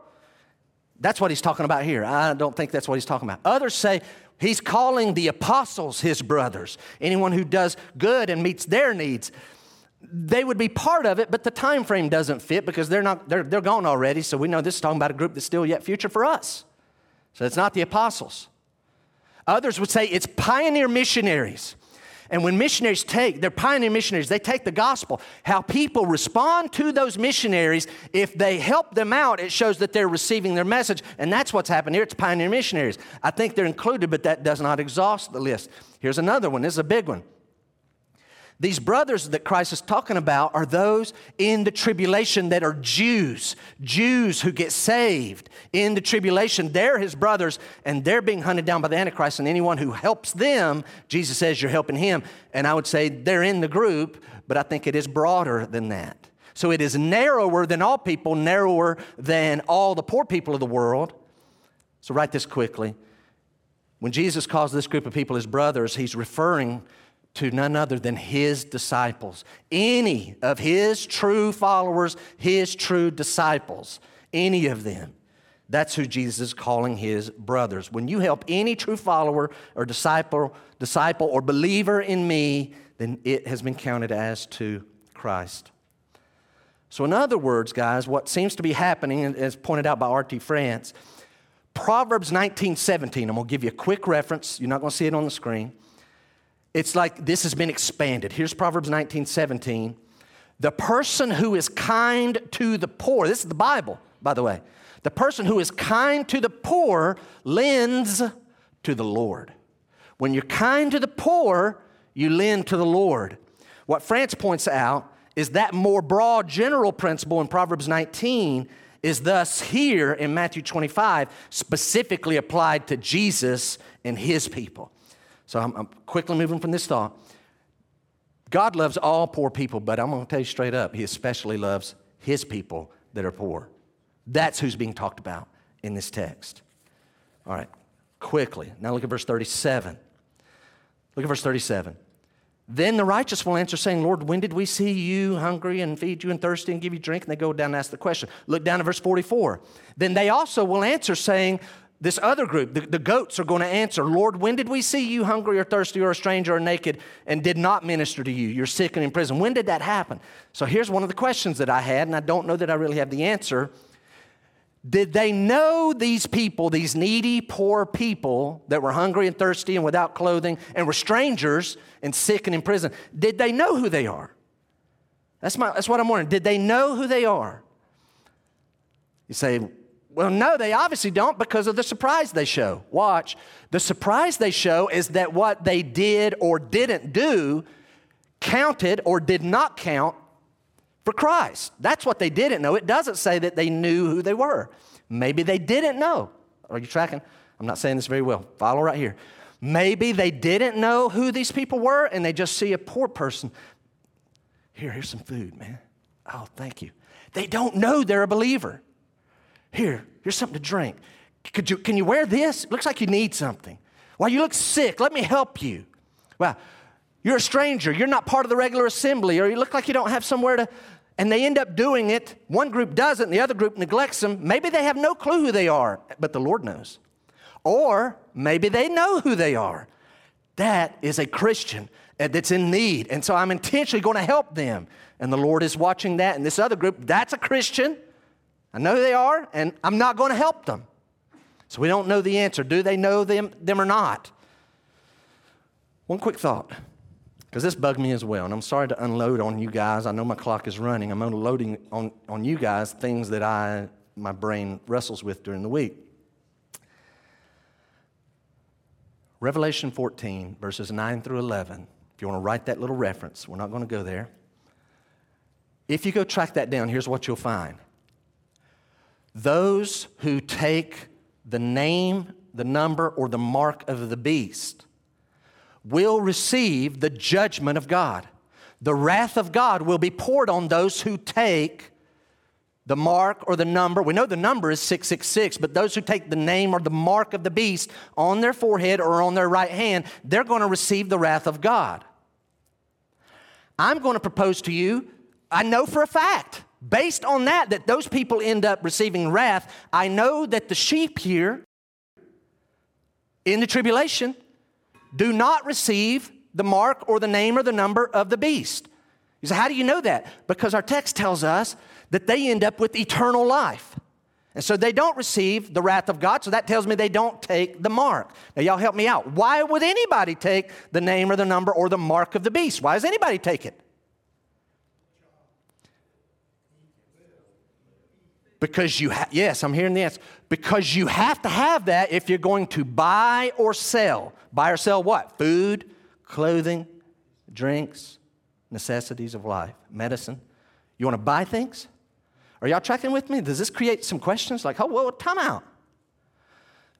A: That's what he's talking about here. I don't think that's what he's talking about. Others say, he's calling the apostles his brothers. Anyone who does good and meets their needs they would be part of it, but the time frame doesn't fit because they're not they're, they're gone already. So we know this is talking about a group that's still yet future for us. So it's not the apostles. Others would say it's pioneer missionaries. And when missionaries take, they're pioneer missionaries, they take the gospel. How people respond to those missionaries, if they help them out, it shows that they're receiving their message. And that's what's happened here. It's pioneer missionaries. I think they're included, but that does not exhaust the list. Here's another one. This is a big one. These brothers that Christ is talking about are those in the tribulation that are Jews, Jews who get saved in the tribulation. They're his brothers, and they're being hunted down by the Antichrist. And anyone who helps them, Jesus says, you're helping him. And I would say they're in the group, but I think it is broader than that. So it is narrower than all people, narrower than all the poor people of the world. So write this quickly. When Jesus calls this group of people his brothers, he's referring to none other than his disciples. Any of his true followers, his true disciples, any of them. That's who Jesus is calling his brothers. When you help any true follower or disciple, disciple or believer in me, then it has been counted as to Christ. So, in other words, guys, what seems to be happening, as pointed out by R.T. France, Proverbs 19 17, I'm to give you a quick reference. You're not to see it on the screen. It's like this has been expanded. Here's Proverbs 19 17. The person who is kind to the poor, this is the Bible, by the way. The person who is kind to the poor lends to the Lord. When you're kind to the poor, you lend to the Lord. What France points out is that more broad general principle in Proverbs 19 is thus here in Matthew 25 specifically applied to Jesus and his people. So I'm, I'm quickly moving from this thought. God loves all poor people, but I'm going to tell you straight up, He especially loves His people that are poor. That's who's being talked about in this text. All right, quickly. Now look at verse 37. Look at verse 37. Then the righteous will answer, saying, Lord, when did we see you hungry and feed you and thirsty and give you drink? And they go down and ask the question. Look down at verse 44. Then they also will answer, saying, this other group, the, the, goats, are going to answer, Lord, when did we see you hungry or thirsty or a stranger or naked and did not minister to you? You're sick and in prison. When did that happen? So here's one of the questions that I had, and I don't know that I really have the answer. Did they know these people, these needy, poor people that were hungry and thirsty and without clothing and were strangers and sick and in prison? Did they know who they are? That's, my, that's what I'm wondering. Did they know who they are? You say, well, no, they obviously don't because of the surprise they show. Watch. The surprise they show is that what they did or didn't do counted or did not count for Christ. That's what they didn't know. It doesn't say that they knew who they were. Maybe they didn't know. Are you tracking? I'm not saying this very well. Follow right here. Maybe they didn't know who these people were and they just see a poor person. Here, here's some food, man. Oh, thank you. They don't know they're a believer. Here, here's something to drink. Could you, can you wear this? It looks like you need something. Well, you look sick. Let me help you. Well, you're a stranger. You're not part of the regular assembly, or you look like you don't have somewhere to. And they end up doing it. One group doesn't, and the other group neglects them. Maybe they have no clue who they are, but the Lord knows. Or maybe they know who they are. That is a Christian uh, that's in need. And so I'm intentionally going to help them. And the Lord is watching that. And this other group, that's a Christian. I know they are, and I'm not going to help them. So we don't know the answer. Do they know them, them or not? One quick thought, because this bugged me as well, and I'm sorry to unload on you guys. I know my clock is running. I'm unloading on, on you guys things that I my brain wrestles with during the week. Revelation 14, verses 9 through 11. If you want to write that little reference, we're not going to go there. If you go track that down, here's what you'll find those who take the name, the number, or the mark of the beast will receive the judgment of God. The wrath of God will be poured on those who take the mark or the number. We know the number is 666, but those who take the name or the mark of the beast on their forehead or on their right hand, they're going to receive the wrath of God. I'm going to propose to you, I know for a fact Based on that, that those people end up receiving wrath, I know that the sheep here in the tribulation do not receive the mark or the name or the number of the beast. You say, how do you know that? Because our text tells us that they end up with eternal life. And so they don't receive the wrath of God, so that tells me they don't take the mark. Now, y'all help me out. Why would anybody take the name or the number or the mark of the beast? Why does anybody take it? Because you have, yes, I'm hearing the answer. Because you have to have that if you're going to buy or sell. Buy or sell what? Food, clothing, drinks, necessities of life, medicine. You want to buy things? Are y'all tracking with me? Does this create some questions like, oh, well, time out.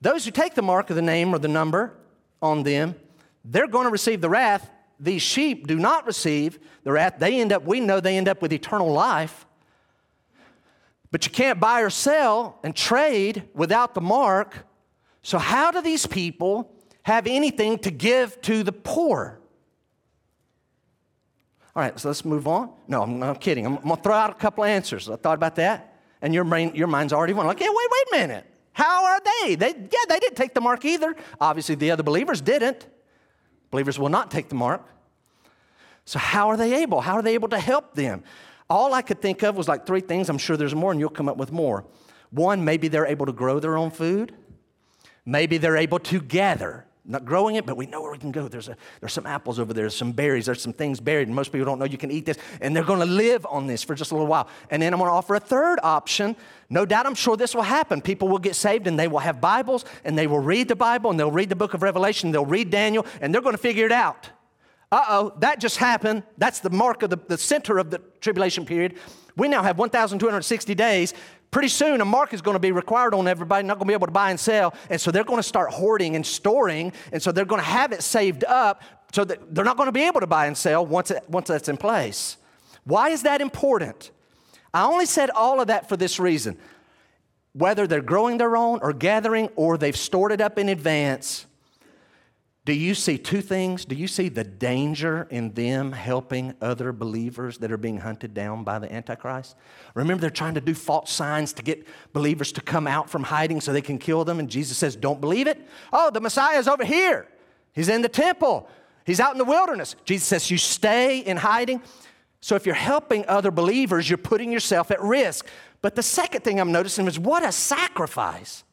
A: Those who take the mark of the name or the number on them, they're going to receive the wrath. These sheep do not receive the wrath. They end up, we know they end up with eternal life. But you can't buy or sell and trade without the mark. So, how do these people have anything to give to the poor? All right, so let's move on. No, I'm not kidding. I'm, I'm to throw out a couple answers. I thought about that, and your, brain, your mind's already won. Like, yeah, wait, wait a minute. How are they? they? Yeah, they didn't take the mark either. Obviously, the other believers didn't. Believers will not take the mark. So, how are they able? How are they able to help them? All I could think of was like three things. I'm sure there's more, and you'll come up with more. One, maybe they're able to grow their own food. Maybe they're able to gather. Not growing it, but we know where we can go. There's, a, there's some apples over there, there's some berries, there's some things buried, and most people don't know you can eat this, and they're gonna live on this for just a little while. And then I'm gonna offer a third option. No doubt I'm sure this will happen. People will get saved and they will have Bibles, and they will read the Bible, and they'll read the book of Revelation, they'll read Daniel, and they're gonna figure it out uh oh, that just happened. That's the mark of the, the center of the tribulation period. We now have 1,260 days. Pretty soon, a mark is going to be required on everybody, not going to be able to buy and sell. And so they're going to start hoarding and storing. And so they're going to have it saved up so that they're not going to be able to buy and sell once, it, once that's in place. Why is that important? I only said all of that for this reason. Whether they're growing their own or gathering or they've stored it up in advance, do you see two things? Do you see the danger in them helping other believers that are being hunted down by the Antichrist? Remember, they're trying to do false signs to get believers to come out from hiding so they can kill them. And Jesus says, Don't believe it. Oh, the Messiah is over here. He's in the temple, he's out in the wilderness. Jesus says, You stay in hiding. So if you're helping other believers, you're putting yourself at risk. But the second thing I'm noticing is what a sacrifice.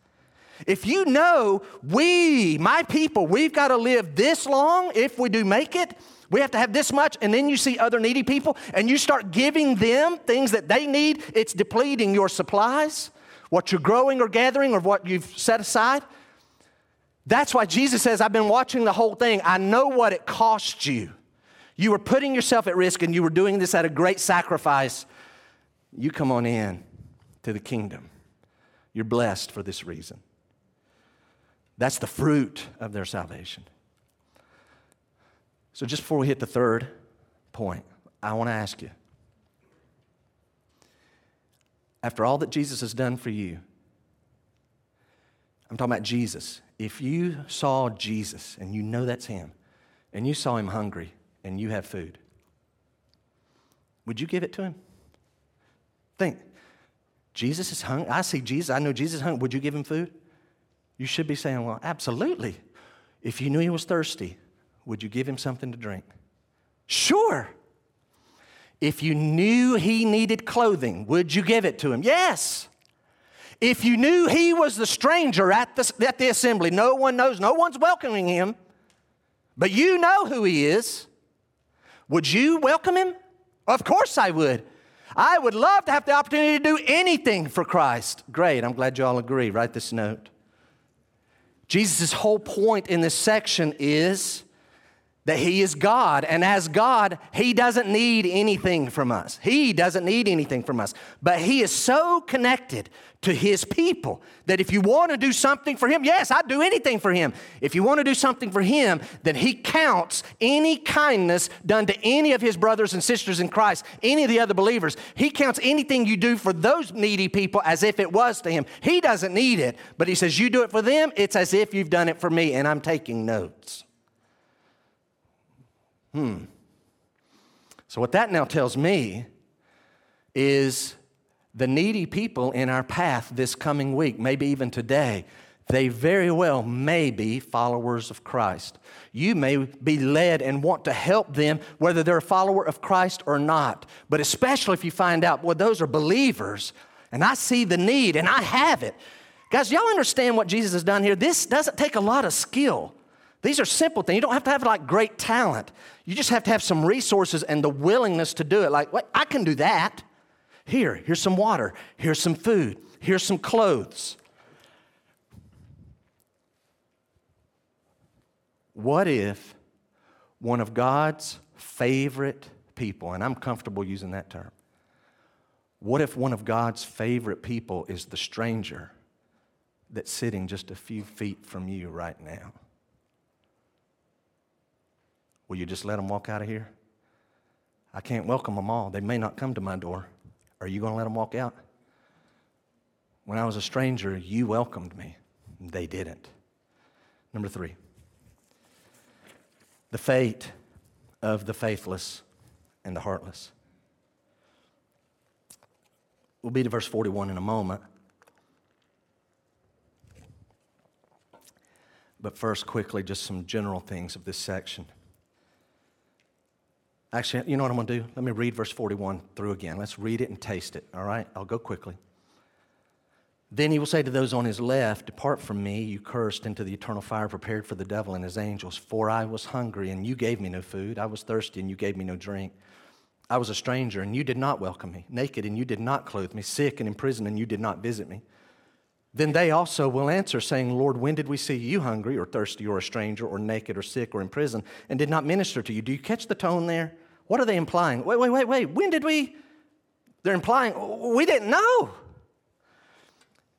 A: If you know we, my people, we've got to live this long if we do make it, we have to have this much, and then you see other needy people and you start giving them things that they need, it's depleting your supplies, what you're growing or gathering or what you've set aside. That's why Jesus says, I've been watching the whole thing. I know what it cost you. You were putting yourself at risk and you were doing this at a great sacrifice. You come on in to the kingdom. You're blessed for this reason. That's the fruit of their salvation. So, just before we hit the third point, I want to ask you after all that Jesus has done for you, I'm talking about Jesus. If you saw Jesus and you know that's him, and you saw him hungry and you have food, would you give it to him? Think. Jesus is hungry. I see Jesus. I know Jesus is hungry. Would you give him food? You should be saying, Well, absolutely. If you knew he was thirsty, would you give him something to drink? Sure. If you knew he needed clothing, would you give it to him? Yes. If you knew he was the stranger at the, at the assembly, no one knows, no one's welcoming him, but you know who he is, would you welcome him? Of course I would. I would love to have the opportunity to do anything for Christ. Great, I'm glad you all agree. Write this note. Jesus' whole point in this section is that He is God. And as God, He doesn't need anything from us. He doesn't need anything from us. But He is so connected to His people that if you want to do something for Him, yes, I'd do anything for Him. If you want to do something for Him, then He counts any kindness done to any of His brothers and sisters in Christ, any of the other believers. He counts anything you do for those needy people as if it was to Him. He doesn't need it, but He says, You do it for them, it's as if you've done it for me, and I'm taking notes. Hmm. So, what that now tells me is the needy people in our path this coming week, maybe even today, they very well may be followers of Christ. You may be led and want to help them, whether they're a follower of Christ or not. But especially if you find out, well, those are believers, and I see the need and I have it. Guys, y'all understand what Jesus has done here? This doesn't take a lot of skill. These are simple things. You don't have to have like great talent. You just have to have some resources and the willingness to do it. Like, what? I can do that. Here, here's some water. Here's some food. Here's some clothes. What if one of God's favorite people, and I'm comfortable using that term, what if one of God's favorite people is the stranger that's sitting just a few feet from you right now? Will you just let them walk out of here? I can't welcome them all. They may not come to my door. Are you going to let them walk out? When I was a stranger, you welcomed me. They didn't. Number three, the fate of the faithless and the heartless. We'll be to verse 41 in a moment. But first, quickly, just some general things of this section. Actually, you know what I'm going to do? Let me read verse 41 through again. Let's read it and taste it, all right? I'll go quickly. Then he will say to those on his left, Depart from me, you cursed, into the eternal fire prepared for the devil and his angels. For I was hungry, and you gave me no food. I was thirsty, and you gave me no drink. I was a stranger, and you did not welcome me. Naked, and you did not clothe me. Sick and in prison, and you did not visit me. Then they also will answer, saying, Lord, when did we see you hungry or thirsty or a stranger or naked or sick or in prison and did not minister to you? Do you catch the tone there? What are they implying? Wait, wait, wait, wait. When did we? They're implying we didn't know.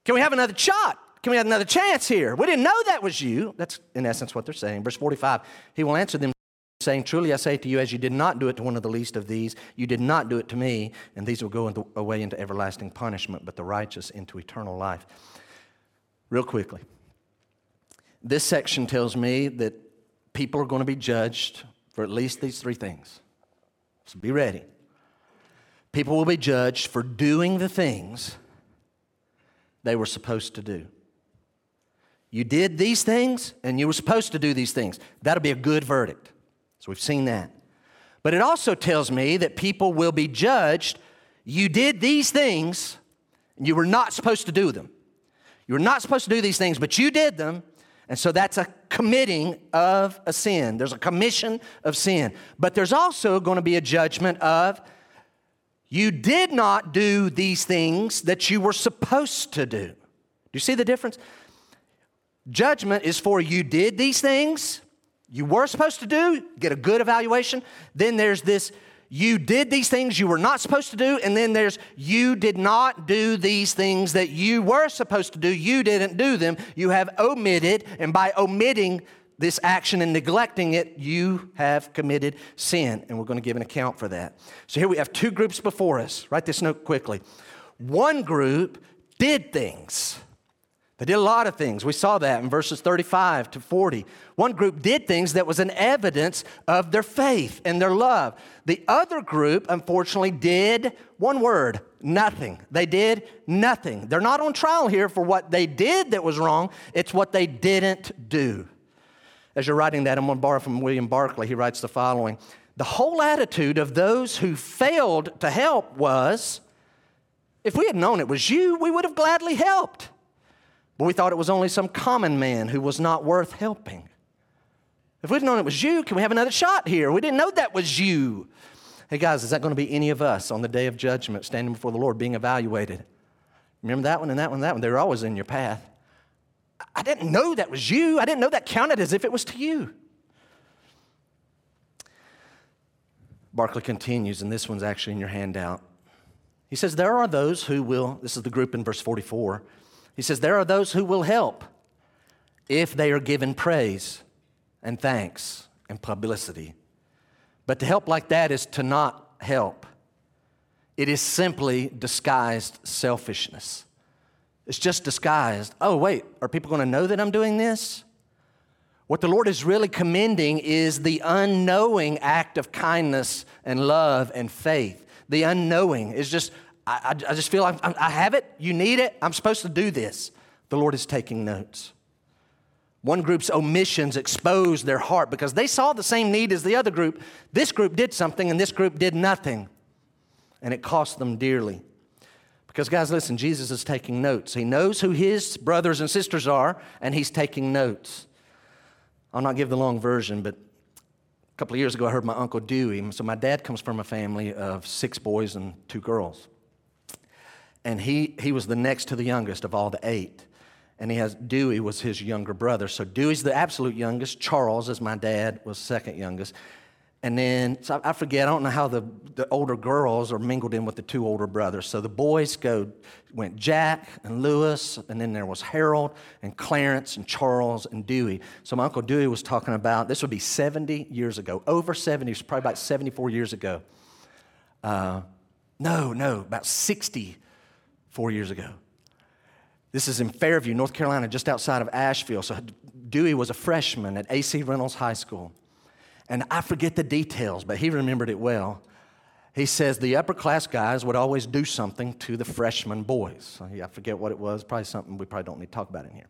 A: Can we have another shot? Can we have another chance here? We didn't know that was you. That's in essence what they're saying. Verse 45 He will answer them, saying, Truly I say to you, as you did not do it to one of the least of these, you did not do it to me, and these will go away into everlasting punishment, but the righteous into eternal life real quickly. This section tells me that people are going to be judged for at least these three things. So be ready. People will be judged for doing the things they were supposed to do. You did these things and you were supposed to do these things. That'll be a good verdict. So we've seen that. But it also tells me that people will be judged. You did these things and you were not supposed to do them. You were not supposed to do these things, but you did them. And so that's a committing of a sin. There's a commission of sin. But there's also going to be a judgment of you did not do these things that you were supposed to do. Do you see the difference? Judgment is for you did these things you were supposed to do, get a good evaluation. Then there's this you did these things you were not supposed to do, and then there's you did not do these things that you were supposed to do. You didn't do them. You have omitted, and by omitting this action and neglecting it, you have committed sin, and we're going to give an account for that. So here we have two groups before us. Write this note quickly. One group did things They did a lot of things. We saw that in verses 35 to 40. One group did things that was an evidence of their faith and their love. The other group, unfortunately, did one word nothing. They did nothing. They're not on trial here for what they did that was wrong, it's what they didn't do. As you're writing that, I'm going to borrow from William Barclay. He writes the following The whole attitude of those who failed to help was if we had known it was you, we would have gladly helped. But we thought it was only some common man who was not worth helping. If we'd known it was you, can we have another shot here? We didn't know that was you. Hey, guys, is that going to be any of us on the day of judgment standing before the Lord being evaluated? Remember that one and that one and that one? They were always in your path. I didn't know that was you. I didn't know that counted as if it was to you. Barclay continues, and this one's actually in your handout. He says, There are those who will, this is the group in verse 44. He says, There are those who will help if they are given praise and thanks and publicity. But to help like that is to not help. It is simply disguised selfishness. It's just disguised. Oh, wait, are people going to know that I'm doing this? What the Lord is really commending is the unknowing act of kindness and love and faith. The unknowing is just, I, I, just feel like I have it, you need it, I'm supposed to do this. The Lord is taking notes. One group's omissions exposed their heart because they saw the same need as the other group. This group did something and this group did nothing. And it cost them dearly. Because, guys, listen, Jesus is taking notes. He knows who his brothers and sisters are, and he's taking notes. I'll not give the long version, but a couple of years ago, I heard my uncle Dewey. So, my dad comes from a family of six boys and two girls and he, he was the next to the youngest of all the eight. And he has Dewey was his younger brother. So Dewey's the absolute youngest. Charles, as my dad, was second youngest. And then, so I forget, I don't know how the, the older girls are mingled in with the two older brothers. So the boys go, went Jack and Lewis, and then there was Harold and Clarence and Charles and Dewey. So my Uncle Dewey was talking about, this would be 70 years ago, over 70, was probably about 74 years ago. Uh, no, no, about 60 four years ago. This is in Fairview, North Carolina, just outside of Asheville. So Dewey was a freshman at AC Reynolds High School. And I forget the details, but he remembered it well. He says the upper class guys would always do something to the freshman boys. I forget what it was, probably something we probably don't need to talk about in here.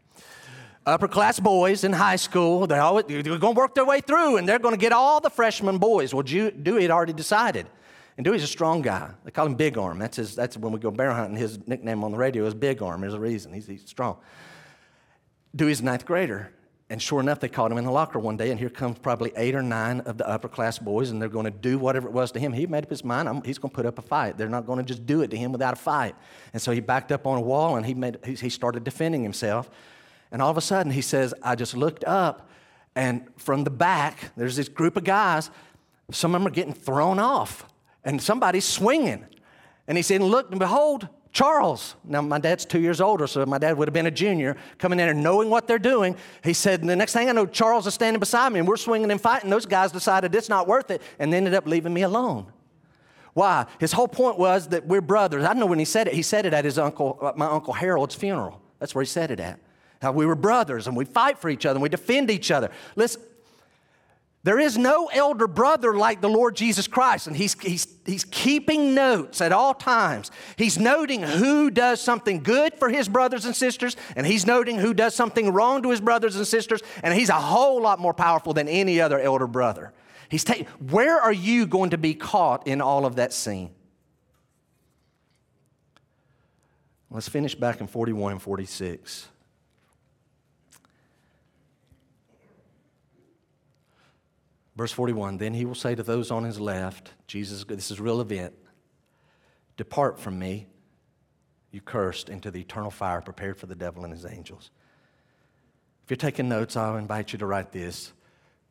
A: Upper class boys in high school, they're, always, they're going to work their way through and they're going to get all the freshman boys. Well, Dewey had already decided. And Dewey's a strong guy. They call him Big Arm. That's, his, that's when we go bear hunting. His nickname on the radio is Big Arm. There's a reason. He's, he's strong. Dewey's a ninth grader. And sure enough, they caught him in the locker one day, and here comes probably eight or nine of the upper class boys, and they're going to do whatever it was to him. He made up his mind, he's going to put up a fight. They're not going to just do it to him without a fight. And so he backed up on a wall and he, made, he started defending himself. And all of a sudden, he says, I just looked up, and from the back, there's this group of guys. Some of them are getting thrown off and somebody's swinging. And he said, Look and behold, Charles. Now, my dad's two years older, so my dad would have been a junior, coming in and knowing what they're doing. He said, The next thing I know, Charles is standing beside me, and we're swinging and fighting. Those guys decided it's not worth it, and they ended up leaving me alone. Why? His whole point was that we're brothers. I don't know when he said it, he said it at his uncle, uh, my uncle Harold's funeral. That's where he said it at. How we were brothers and we fight for each other and we defend each other. Listen, there is no elder brother like the Lord Jesus Christ, and he's, he's, he's keeping notes at all times. He's noting who does something good for his brothers and sisters, and he's noting who does something wrong to his brothers and sisters, and he's a whole lot more powerful than any other elder brother. He's ta- Where are you going to be caught in all of that scene? Let's finish back in 41 and 46. Verse 41 Then he will say to those on his left, Jesus, this is real event, depart from me, you cursed, into the eternal fire prepared for the devil and his angels. If you're taking notes, I'll invite you to write this.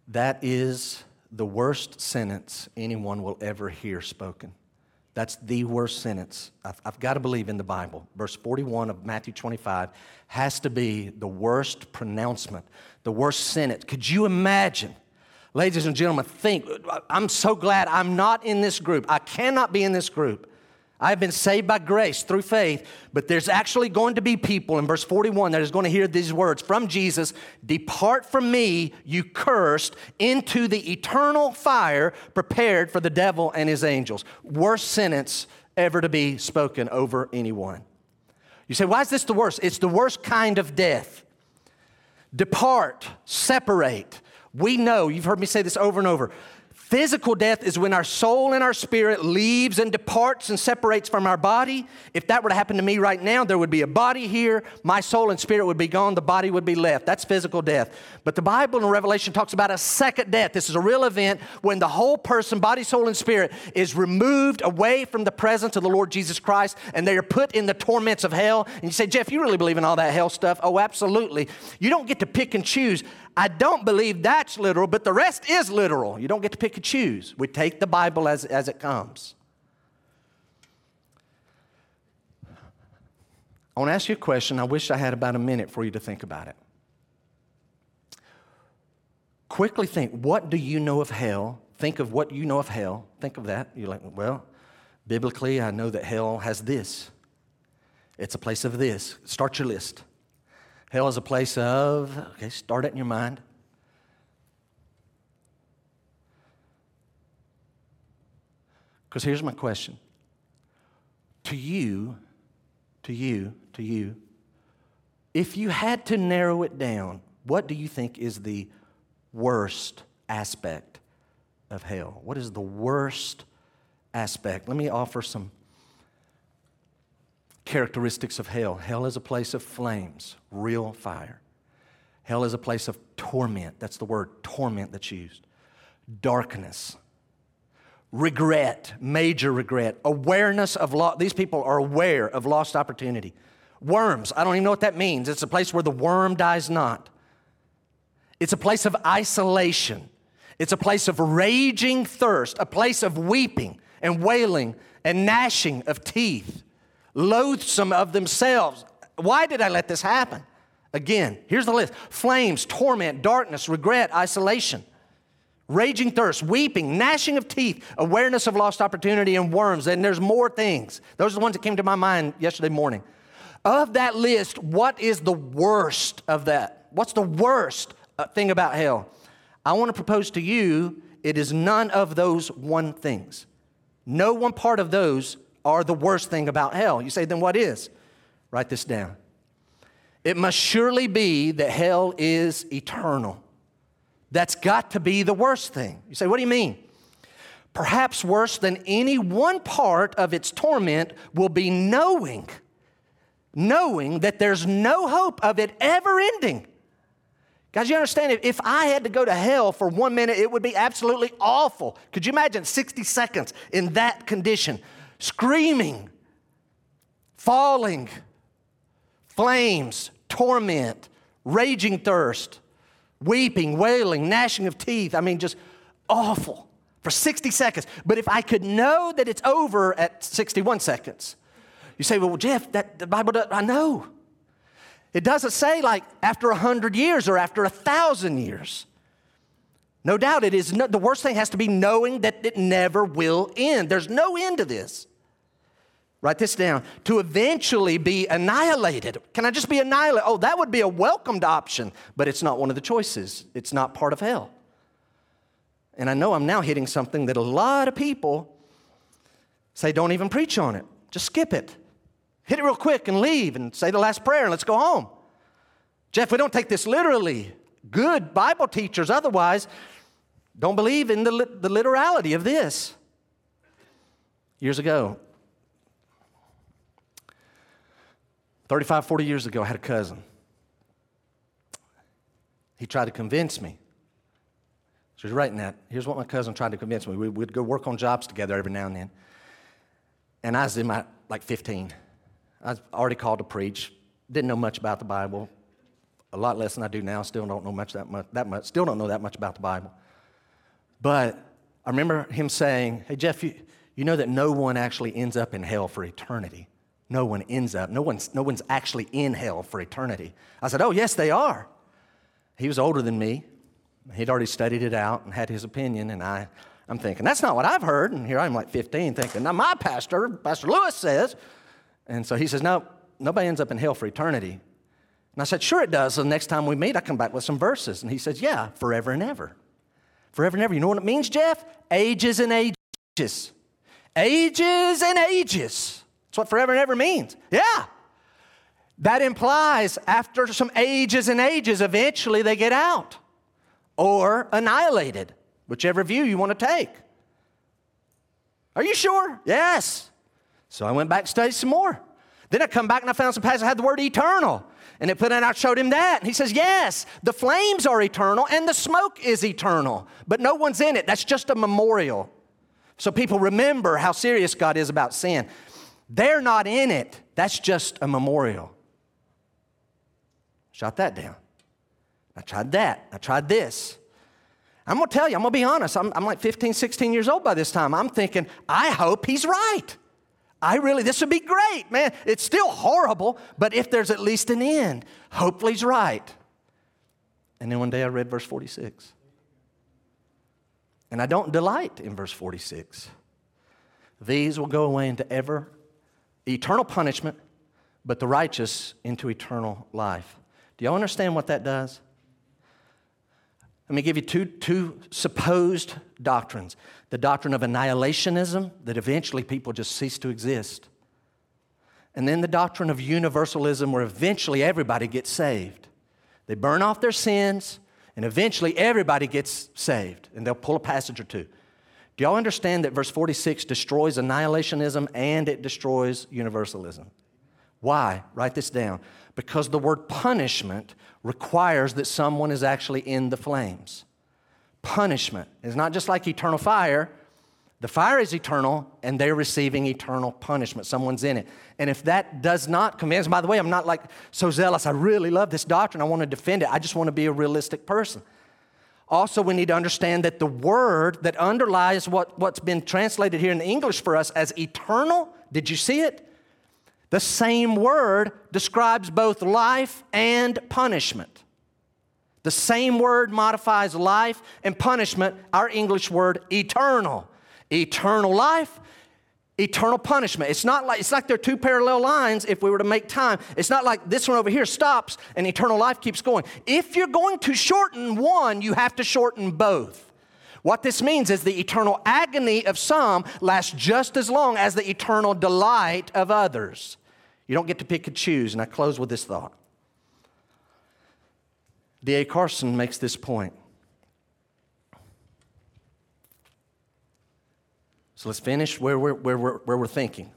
A: That is the worst sentence anyone will ever hear spoken. That's the worst sentence. I've, I've, got to believe in the Bible. Verse 41 of Matthew 25 has to be the worst pronouncement, the worst sentence. Could you imagine? Ladies and gentlemen, think, I'm so glad I'm not in this group. I cannot be in this group. I have been saved by grace through faith, but there's actually going to be people in verse 41 that is going to hear these words from Jesus Depart from me, you cursed, into the eternal fire prepared for the devil and his angels. Worst sentence ever to be spoken over anyone. You say, why is this the worst? It's the worst kind of death. Depart, separate. We know, you've heard me say this over and over. Physical death is when our soul and our spirit leaves and departs and separates from our body. If that were to happen to me right now, there would be a body here, my soul and spirit would be gone, the body would be left. That's physical death. But the Bible in Revelation talks about a second death. This is a real event when the whole person, body, soul, and spirit, is removed away from the presence of the Lord Jesus Christ and they are put in the torments of hell. And you say, Jeff, you really believe in all that hell stuff? Oh, absolutely. You don't get to pick and choose. I don't believe that's literal, but the rest is literal. You don't get to pick and choose. We take the Bible as, as it comes. I want to ask you a question. I wish I had about a minute for you to think about it. Quickly think what do you know of hell? Think of what you know of hell. Think of that. You're like, well, biblically, I know that hell has this. It's a place of this. Start your list. Hell is a place of, okay, start it in your mind. Because here's my question To you, to you, to you, if you had to narrow it down, what do you think is the worst aspect of hell? What is the worst aspect? Let me offer some characteristics of hell. Hell is a place of flames, real fire. Hell is a place of torment. That's the word torment that's used. Darkness. Regret, major regret. Awareness of loss. These people are aware of lost opportunity. Worms, I don't even know what that means. It's a place where the worm dies not. It's a place of isolation. It's a place of raging thirst, a place of weeping and wailing and gnashing of teeth loathsome of themselves. Why did I let this happen? Again, here's the list flames, torment, darkness, regret, isolation, raging thirst, weeping, gnashing of teeth, awareness of lost opportunity, and worms. And there's more things. Those are the ones that came to my mind yesterday morning. Of that list, what is the worst of that? What's the worst uh, thing about hell? I want to propose to you it is none of those one things. No one part of those are the worst thing about hell. You say, then what is? Write this down. It must surely be that hell is eternal. That's got to be the worst thing. You say, what do you mean? Perhaps worse than any one part of its torment will be knowing, knowing that there's no hope of it ever ending. Guys, you understand, if I had to go to hell for one minute, it would be absolutely awful. Could you imagine 60 seconds in that condition? Screaming, falling, flames, torment, raging thirst, weeping, wailing, gnashing of teeth. I mean, just awful for 60 seconds. But if I could know that it's over at 61 seconds, you say, well, Jeff, that the Bible does, I know. It doesn't say like after a hundred years or after a thousand years. No doubt it is. No, the worst thing has to be knowing that it never will end. There's no end to this. Write this down. To eventually be annihilated. Can I just be annihilated? Oh, that would be a welcomed option, but it's not one of the choices. It's not part of hell. And I know I'm now hitting something that a lot of people say don't even preach on it. Just skip it. Hit it real quick and leave and say the last prayer and let's go home. Jeff, we don't take this literally. Good Bible teachers, otherwise, don't believe in the, the literality of this. Years ago, 35, 40 years ago, I had a cousin. He tried to convince me. So he's writing that. Here's what my cousin tried to convince me. We, would go work on jobs together every now and then. And I was in my, like 15. I was already called to preach. Didn't know much about the Bible. A lot less than I do now. Still don't know much that much, that much. Still don't know that much about the Bible. But I remember him saying, Hey, Jeff, you, you know that no one actually ends up in hell for eternity. No one ends up, no one's, no one's actually in hell for eternity. I said, Oh, yes, they are. He was older than me. He'd already studied it out and had his opinion, and I, I'm thinking, that's not what I've heard. And here I'm like 15 thinking, now my pastor, Pastor Lewis says. And so he says, no, nobody ends up in hell for eternity. And I said, sure it does. So the next time we meet, I come back with some verses. And he says, yeah, forever and ever. Forever and ever. You know what it means, Jeff? Ages and ages. Ages and ages. That's what forever and ever means. Yeah. That implies after some ages and ages, eventually they get out or annihilated, whichever view you want to take. Are you sure? Yes. So I went back and studied some more. Then I come back and I found some passages that had the word eternal. And it put in, I showed him that. And he says, Yes, the flames are eternal and the smoke is eternal, but no one's in it. That's just a memorial. So people remember how serious God is about sin. They're not in it. That's just a memorial. Shot that down. I tried that. I tried this. I'm going to tell you, I'm going to be honest. I'm, I'm like 15, 16 years old by this time. I'm thinking, I hope he's right. I really, this would be great, man. It's still horrible, but if there's at least an end, hopefully he's right. And then one day I read verse 46. And I don't delight in verse 46. These will go away into ever eternal punishment, but the righteous into eternal life. Do y'all understand what that does? Let me give you two, two supposed doctrines the doctrine of annihilationism, that eventually people just cease to exist, and then the doctrine of universalism, where eventually everybody gets saved. They burn off their sins, and eventually everybody gets saved, and they'll pull a passage or two. Do y'all understand that verse 46 destroys annihilationism and it destroys universalism? Why? Write this down. Because the word punishment requires that someone is actually in the flames. Punishment is not just like eternal fire. The fire is eternal, and they're receiving eternal punishment. Someone's in it. And if that does not convince, by the way, I'm not like so zealous. I really love this doctrine. I want to defend it. I just want to be a realistic person. Also, we need to understand that the word that underlies what, what's been translated here in English for us as eternal, did you see it? The same word describes both life and punishment. The same word modifies life and punishment, our English word eternal. Eternal life, eternal punishment. It's not like it's like they're two parallel lines if we were to make time. It's not like this one over here stops and eternal life keeps going. If you're going to shorten one, you have to shorten both. What this means is the eternal agony of some lasts just as long as the eternal delight of others. You don't get to pick and choose. And I close with this thought. D.A. Carson makes this point. So let's finish where we're, where we're, where we're thinking.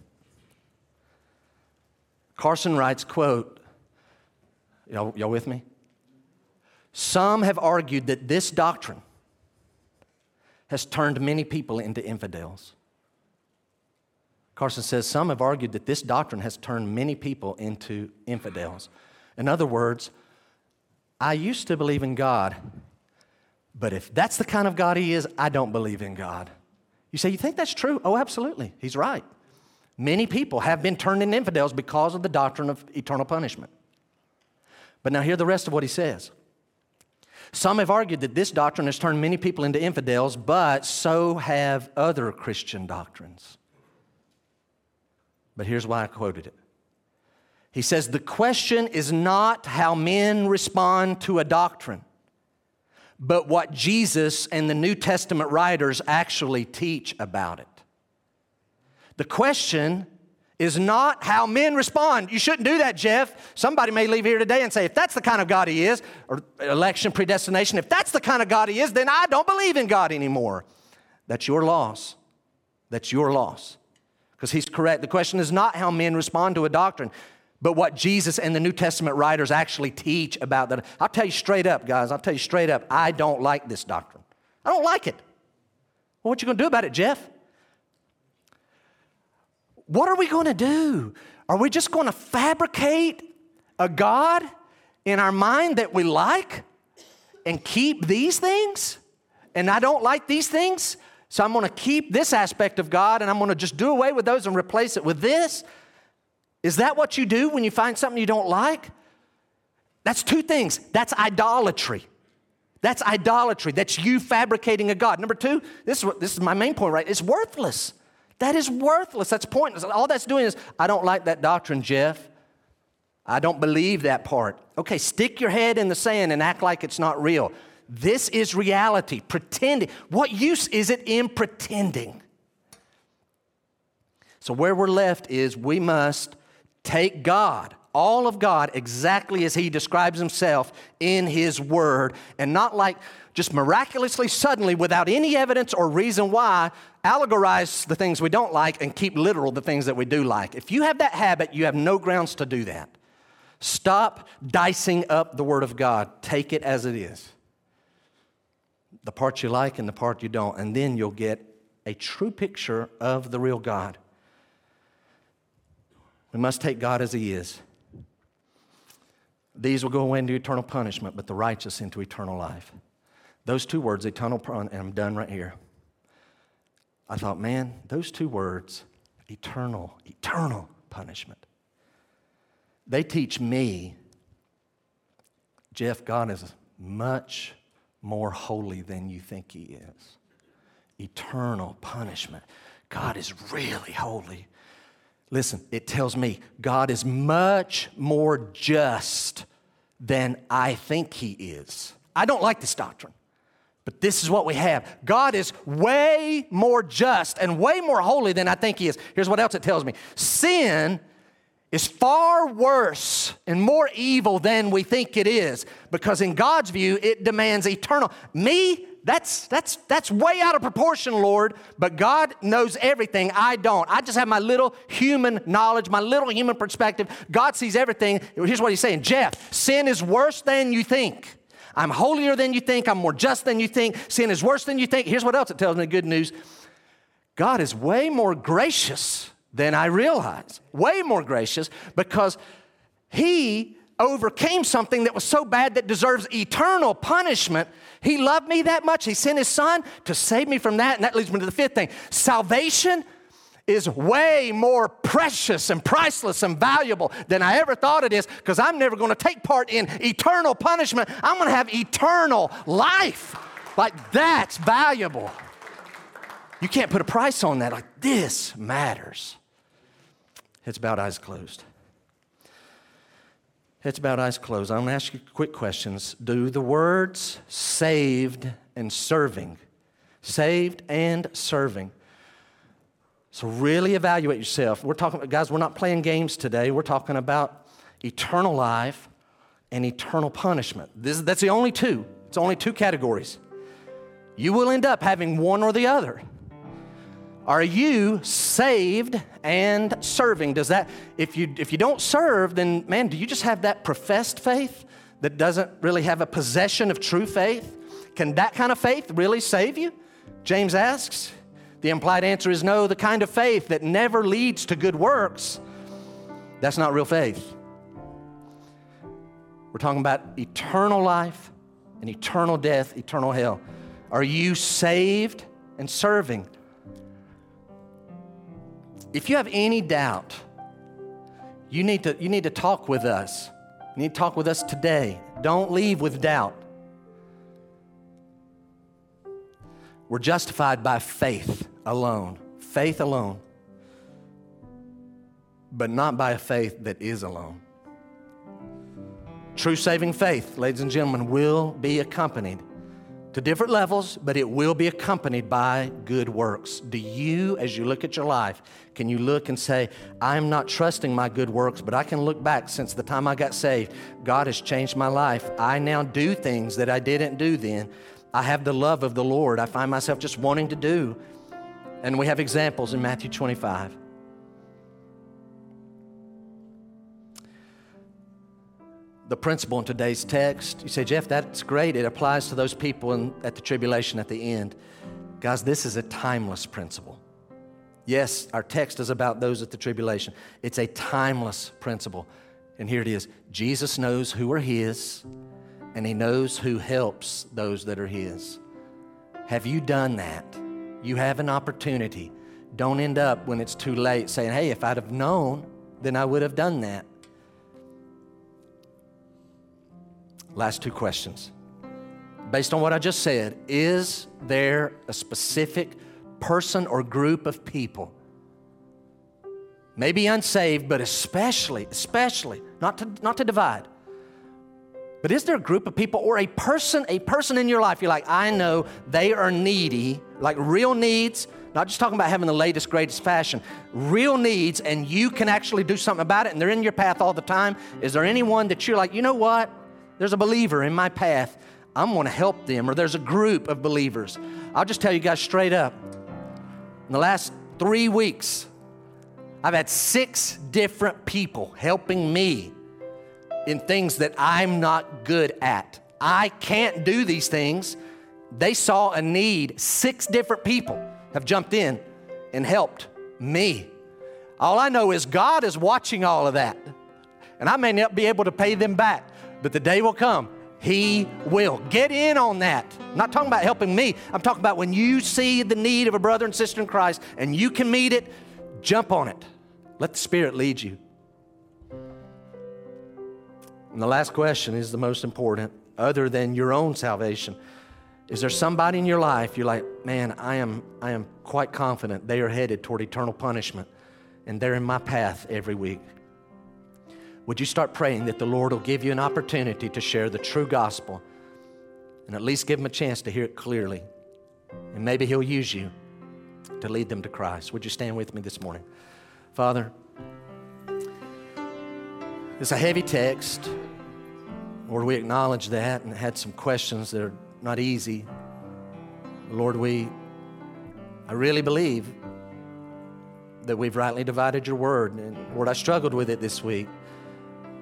A: Carson writes, quote, y'all, y'all with me? Some have argued that this doctrine has turned many people into infidels. Carson says some have argued that this doctrine has turned many people into infidels. In other words, I used to believe in God, but if that's the kind of God He is, I don't believe in God. You say, You think that's true? Oh, absolutely. He's right. Many people have been turned into infidels because of the doctrine of eternal punishment. But now, hear the rest of what he says. Some have argued that this doctrine has turned many people into infidels, but so have other Christian doctrines. But here's why I quoted it. He says, The question is not how men respond to a doctrine, but what Jesus and the New Testament writers actually teach about it. The question is not how men respond. You shouldn't do that, Jeff. Somebody may leave here today and say, if that's the kind of God he is, or election, predestination, if that's the kind of God he is, then I don't believe in God anymore. That's your loss. That's your loss. Because he's correct. The question is not how men respond to a doctrine, but what Jesus and the New Testament writers actually teach about that. I'll tell you straight up, guys, I'll tell you straight up, I don't like this doctrine. I don't like it. Well, what are you gonna do about it, Jeff? What are we going to do? Are we just going to fabricate a God in our mind that we like and keep these things? And I don't like these things, so I'm going to keep this aspect of God and I'm going to just do away with those and replace it with this? Is that what you do when you find something you don't like? That's two things. That's idolatry. That's idolatry. That's you fabricating a God. Number two, this is, this is my main point, right? It's worthless. That is worthless. That's pointless. All that's doing is, I don't like that doctrine, Jeff. I don't believe that part. Okay, stick your head in the sand and act like it's not real. This is reality. Pretending. What use is it in pretending? So, where we're left is we must take God, all of God, exactly as He describes Himself in His Word, and not like just miraculously, suddenly, without any evidence or reason why, allegorize the things we don't like and keep literal the things that we do like. If you have that habit, you have no grounds to do that. Stop dicing up the Word of God, take it as it is. The part you like and the part you don't, and then you'll get a true picture of the real God. We must take God as He is. These will go into eternal punishment, but the righteous into eternal life. Those two words, eternal and I'm done right here. I thought, man, those two words, eternal, eternal punishment, they teach me, Jeff, God is much more holy than you think He is. Eternal punishment. God is really holy. Listen, it tells me God is much more just than I think He is. I don't like this doctrine, but this is what we have. God is way more just and way more holy than I think He is. Here's what else it tells me sin is far worse and more evil than we think it is because, in God's view, it demands eternal. Me, that's, that's, that's way out of proportion, Lord, but God knows everything. I don't. I just have my little human knowledge, my little human perspective. God sees everything. Here's what he's saying Jeff, sin is worse than you think. I'm holier than you think. I'm more just than you think. Sin is worse than you think. Here's what else it tells me good news God is way more gracious than I realize. Way more gracious because he overcame something that was so bad that deserves eternal punishment. He loved me that much. He sent his son to save me from that. And that leads me to the fifth thing salvation is way more precious and priceless and valuable than I ever thought it is because I'm never going to take part in eternal punishment. I'm going to have eternal life. Like that's valuable. You can't put a price on that. Like this matters. It's about eyes closed. It's about eyes closed. I'm going to ask you quick questions. Do the words saved and serving, saved and serving. So really evaluate yourself. We're talking, guys, we're not playing games today. We're talking about eternal life and eternal punishment. This, that's the only two. It's only two categories. You will end up having one or the other. Are you saved and serving? Does that, if you, if you don't serve, then man, do you just have that professed faith that doesn't really have a possession of true faith? Can that kind of faith really save you? James asks. The implied answer is no. The kind of faith that never leads to good works, that's not real faith. We're talking about eternal life and eternal death, eternal hell. Are you saved and serving? If you have any doubt, you need to, you need to talk with us. You need to talk with us today. Don't leave with doubt. We're justified by faith alone, faith alone, but not by a faith that is alone. True saving faith, ladies and gentlemen, will be accompanied to different levels, but it will be accompanied by good works. Do you, as you look at your life, can you look and say, I'm not trusting my good works, but I can look back since the time I got saved. God has changed my life. I now do things that I didn't do then. I have the love of the Lord. I find myself just wanting to do. And we have examples in Matthew 25. The principle in today's text. You say, Jeff, that's great. It applies to those people in, at the tribulation at the end. Guys, this is a timeless principle. Yes, our text is about those at the tribulation. It's a timeless principle. And here it is Jesus knows who are His, and He knows who helps those that are His. Have you done that? You have an opportunity. Don't end up when it's too late saying, hey, if I'd have known, then I would have done that. Last two questions. based on what I just said, is there a specific person or group of people, maybe unsaved, but especially, especially, not to, not to divide, but is there a group of people or a person, a person in your life you're like, I know they are needy, like real needs, not just talking about having the latest, greatest fashion, real needs, and you can actually do something about it, and they're in your path all the time? Is there anyone that you're like, you know what? There's a believer in my path. I'm going to help them, or there's a group of believers. I'll just tell you guys straight up. In the last three weeks, I've had six different people helping me in things that I'm not good at. I can't do these things. They saw a need. Six different people have jumped in and helped me. All I know is God is watching all of that. And I may not be able to pay them back, but the day will come. He will. Get in on that. I'm not talking about helping me. I'm talking about when you see the need of a brother and sister in Christ and you can meet it, jump on it. Let the Spirit lead you. And the last question is the most important, other than your own salvation. Is there somebody in your life you're like, man, I am, I am quite confident they are headed toward eternal punishment and they're in my path every week? Would you start praying that the Lord will give you an opportunity to share the true gospel and at least give them a chance to hear it clearly? And maybe He'll use you to lead them to Christ. Would you stand with me this morning? Father, it's a heavy text. Lord, we acknowledge that and had some questions that are not easy. Lord, we, I really believe that we've rightly divided your word. And Lord, I struggled with it this week,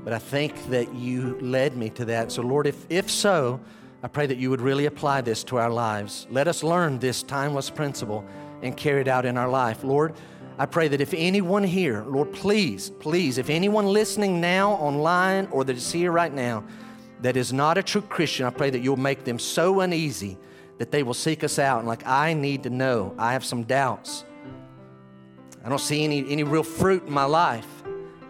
A: but I think that you led me to that. So, Lord, if, if so, I pray that you would really apply this to our lives. Let us learn this timeless principle and carry it out in our life. Lord, I pray that if anyone here, Lord, please, please, if anyone listening now online or that is here right now that is not a true Christian, I pray that you'll make them so uneasy that they will seek us out and like, I need to know. I have some doubts. I don't see any, any real fruit in my life.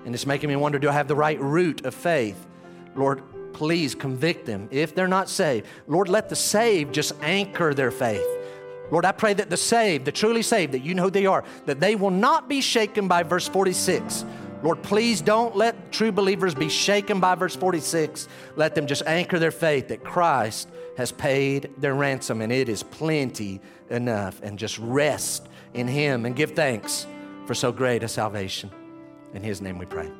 A: And it's making me wonder do I have the right root of faith? Lord, please convict them if they're not saved. Lord, let the saved just anchor their faith. Lord, I pray that the saved, the truly saved, that you know who they are, that they will not be shaken by verse 46. Lord, please don't let true believers be shaken by verse 46. Let them just anchor their faith that Christ has paid their ransom and it is plenty enough. And just rest in Him and give thanks for so great a salvation. In His name we pray.